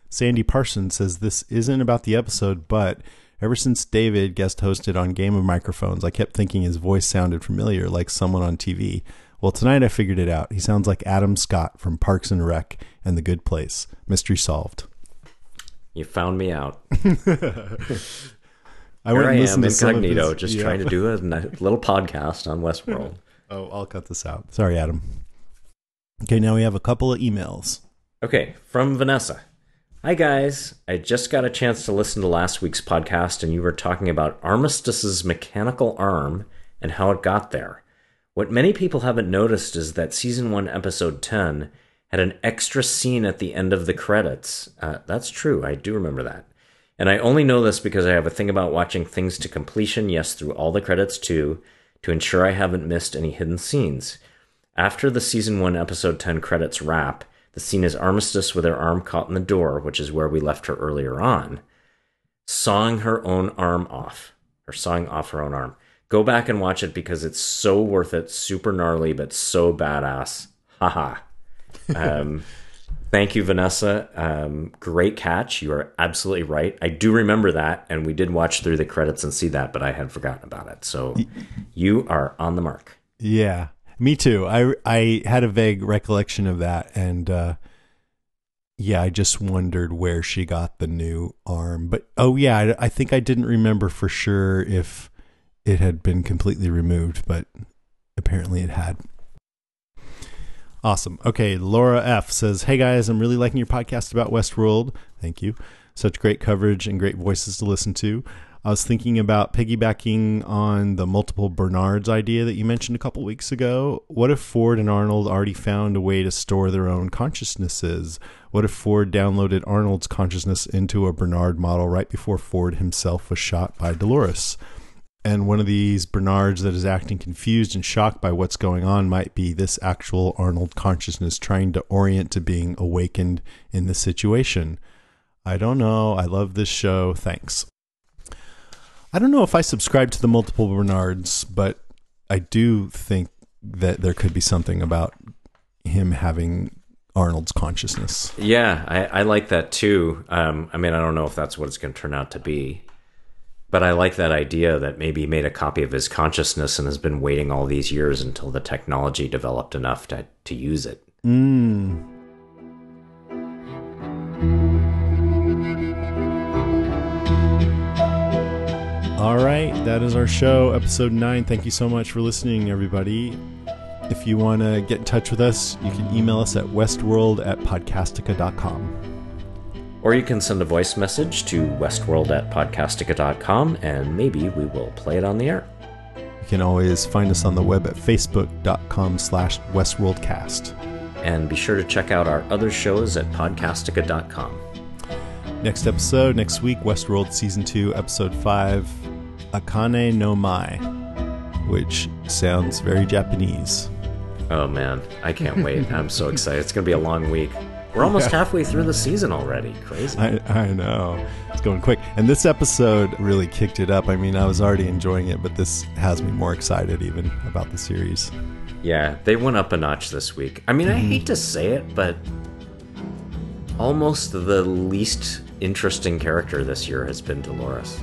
Sandy Parsons says this isn't about the episode, but ever since David guest hosted on Game of Microphones, I kept thinking his voice sounded familiar, like someone on TV. Well, tonight I figured it out. He sounds like Adam Scott from Parks and Rec and The Good Place. Mystery solved. You found me out. I Here went I am, listened to some of incognito, his- just yeah. trying to do a little podcast on Westworld. Oh, I'll cut this out. Sorry, Adam. Okay, now we have a couple of emails. Okay, from Vanessa. Hi, guys. I just got a chance to listen to last week's podcast, and you were talking about Armistice's mechanical arm and how it got there. What many people haven't noticed is that season 1, episode 10 had an extra scene at the end of the credits. Uh, that's true, I do remember that. And I only know this because I have a thing about watching things to completion, yes, through all the credits too, to ensure I haven't missed any hidden scenes. After the season 1 episode 10 credits wrap, the scene is Armistice with her arm caught in the door, which is where we left her earlier on, sawing her own arm off, or sawing off her own arm. Go back and watch it because it's so worth it, super gnarly, but so badass. Haha. Um, thank you, Vanessa. Um, great catch. You are absolutely right. I do remember that, and we did watch through the credits and see that, but I had forgotten about it. So you are on the mark. Yeah. Me too. I I had a vague recollection of that, and uh, yeah, I just wondered where she got the new arm. But oh yeah, I, I think I didn't remember for sure if it had been completely removed, but apparently it had. Awesome. Okay, Laura F says, "Hey guys, I'm really liking your podcast about Westworld. Thank you. Such great coverage and great voices to listen to. I was thinking about piggybacking on the multiple Bernards idea that you mentioned a couple weeks ago. What if Ford and Arnold already found a way to store their own consciousnesses? What if Ford downloaded Arnold's consciousness into a Bernard model right before Ford himself was shot by Dolores? And one of these Bernards that is acting confused and shocked by what's going on might be this actual Arnold consciousness trying to orient to being awakened in the situation. I don't know. I love this show. Thanks. I don't know if I subscribe to the multiple Bernards, but I do think that there could be something about him having Arnold's consciousness. Yeah, I, I like that too. Um, I mean, I don't know if that's what it's going to turn out to be, but I like that idea that maybe he made a copy of his consciousness and has been waiting all these years until the technology developed enough to to use it. Mm. All right, that is our show, episode nine. Thank you so much for listening, everybody. If you want to get in touch with us, you can email us at westworld at podcastica.com. Or you can send a voice message to westworld at podcastica.com and maybe we will play it on the air. You can always find us on the web at facebook.com slash westworldcast. And be sure to check out our other shows at podcastica.com. Next episode, next week, Westworld Season 2, Episode 5, Akane no Mai, which sounds very Japanese. Oh man, I can't wait. I'm so excited. It's going to be a long week. We're almost halfway through the season already. Crazy. I, I know. It's going quick. And this episode really kicked it up. I mean, I was already enjoying it, but this has me more excited even about the series. Yeah, they went up a notch this week. I mean, I mm-hmm. hate to say it, but almost the least interesting character this year has been Dolores.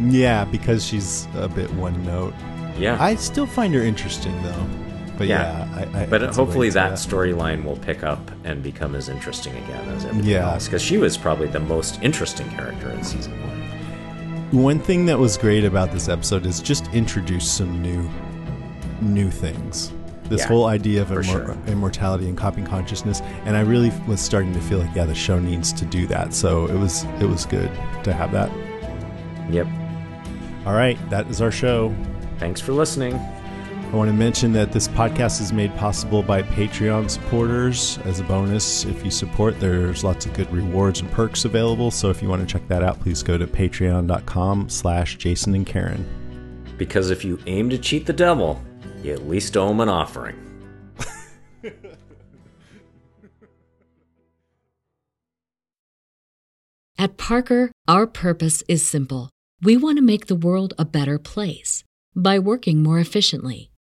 Yeah, because she's a bit one note. Yeah. I still find her interesting, though. But yeah, Yeah. I, I, but hopefully to that storyline will pick up and become as interesting again as everything Yeah. else. Because she was probably the most interesting character in season one. One thing that was great about this episode is just introduce some new, new things. This Yeah, whole idea of immor- sure. immortality and copying consciousness, and I really was starting to feel like, yeah, the show needs to do that. So it was, it was good to have that. Yep. All right, that is our show. Thanks for listening. I want to mention that this podcast is made possible by Patreon supporters. As a bonus, if you support, there's lots of good rewards and perks available. So if you want to check that out, please go to patreon.com slash Jason and Karen. Because if you aim to cheat the devil, you at least owe him an offering. At Parker, our purpose is simple. We want to make the world a better place by working more efficiently,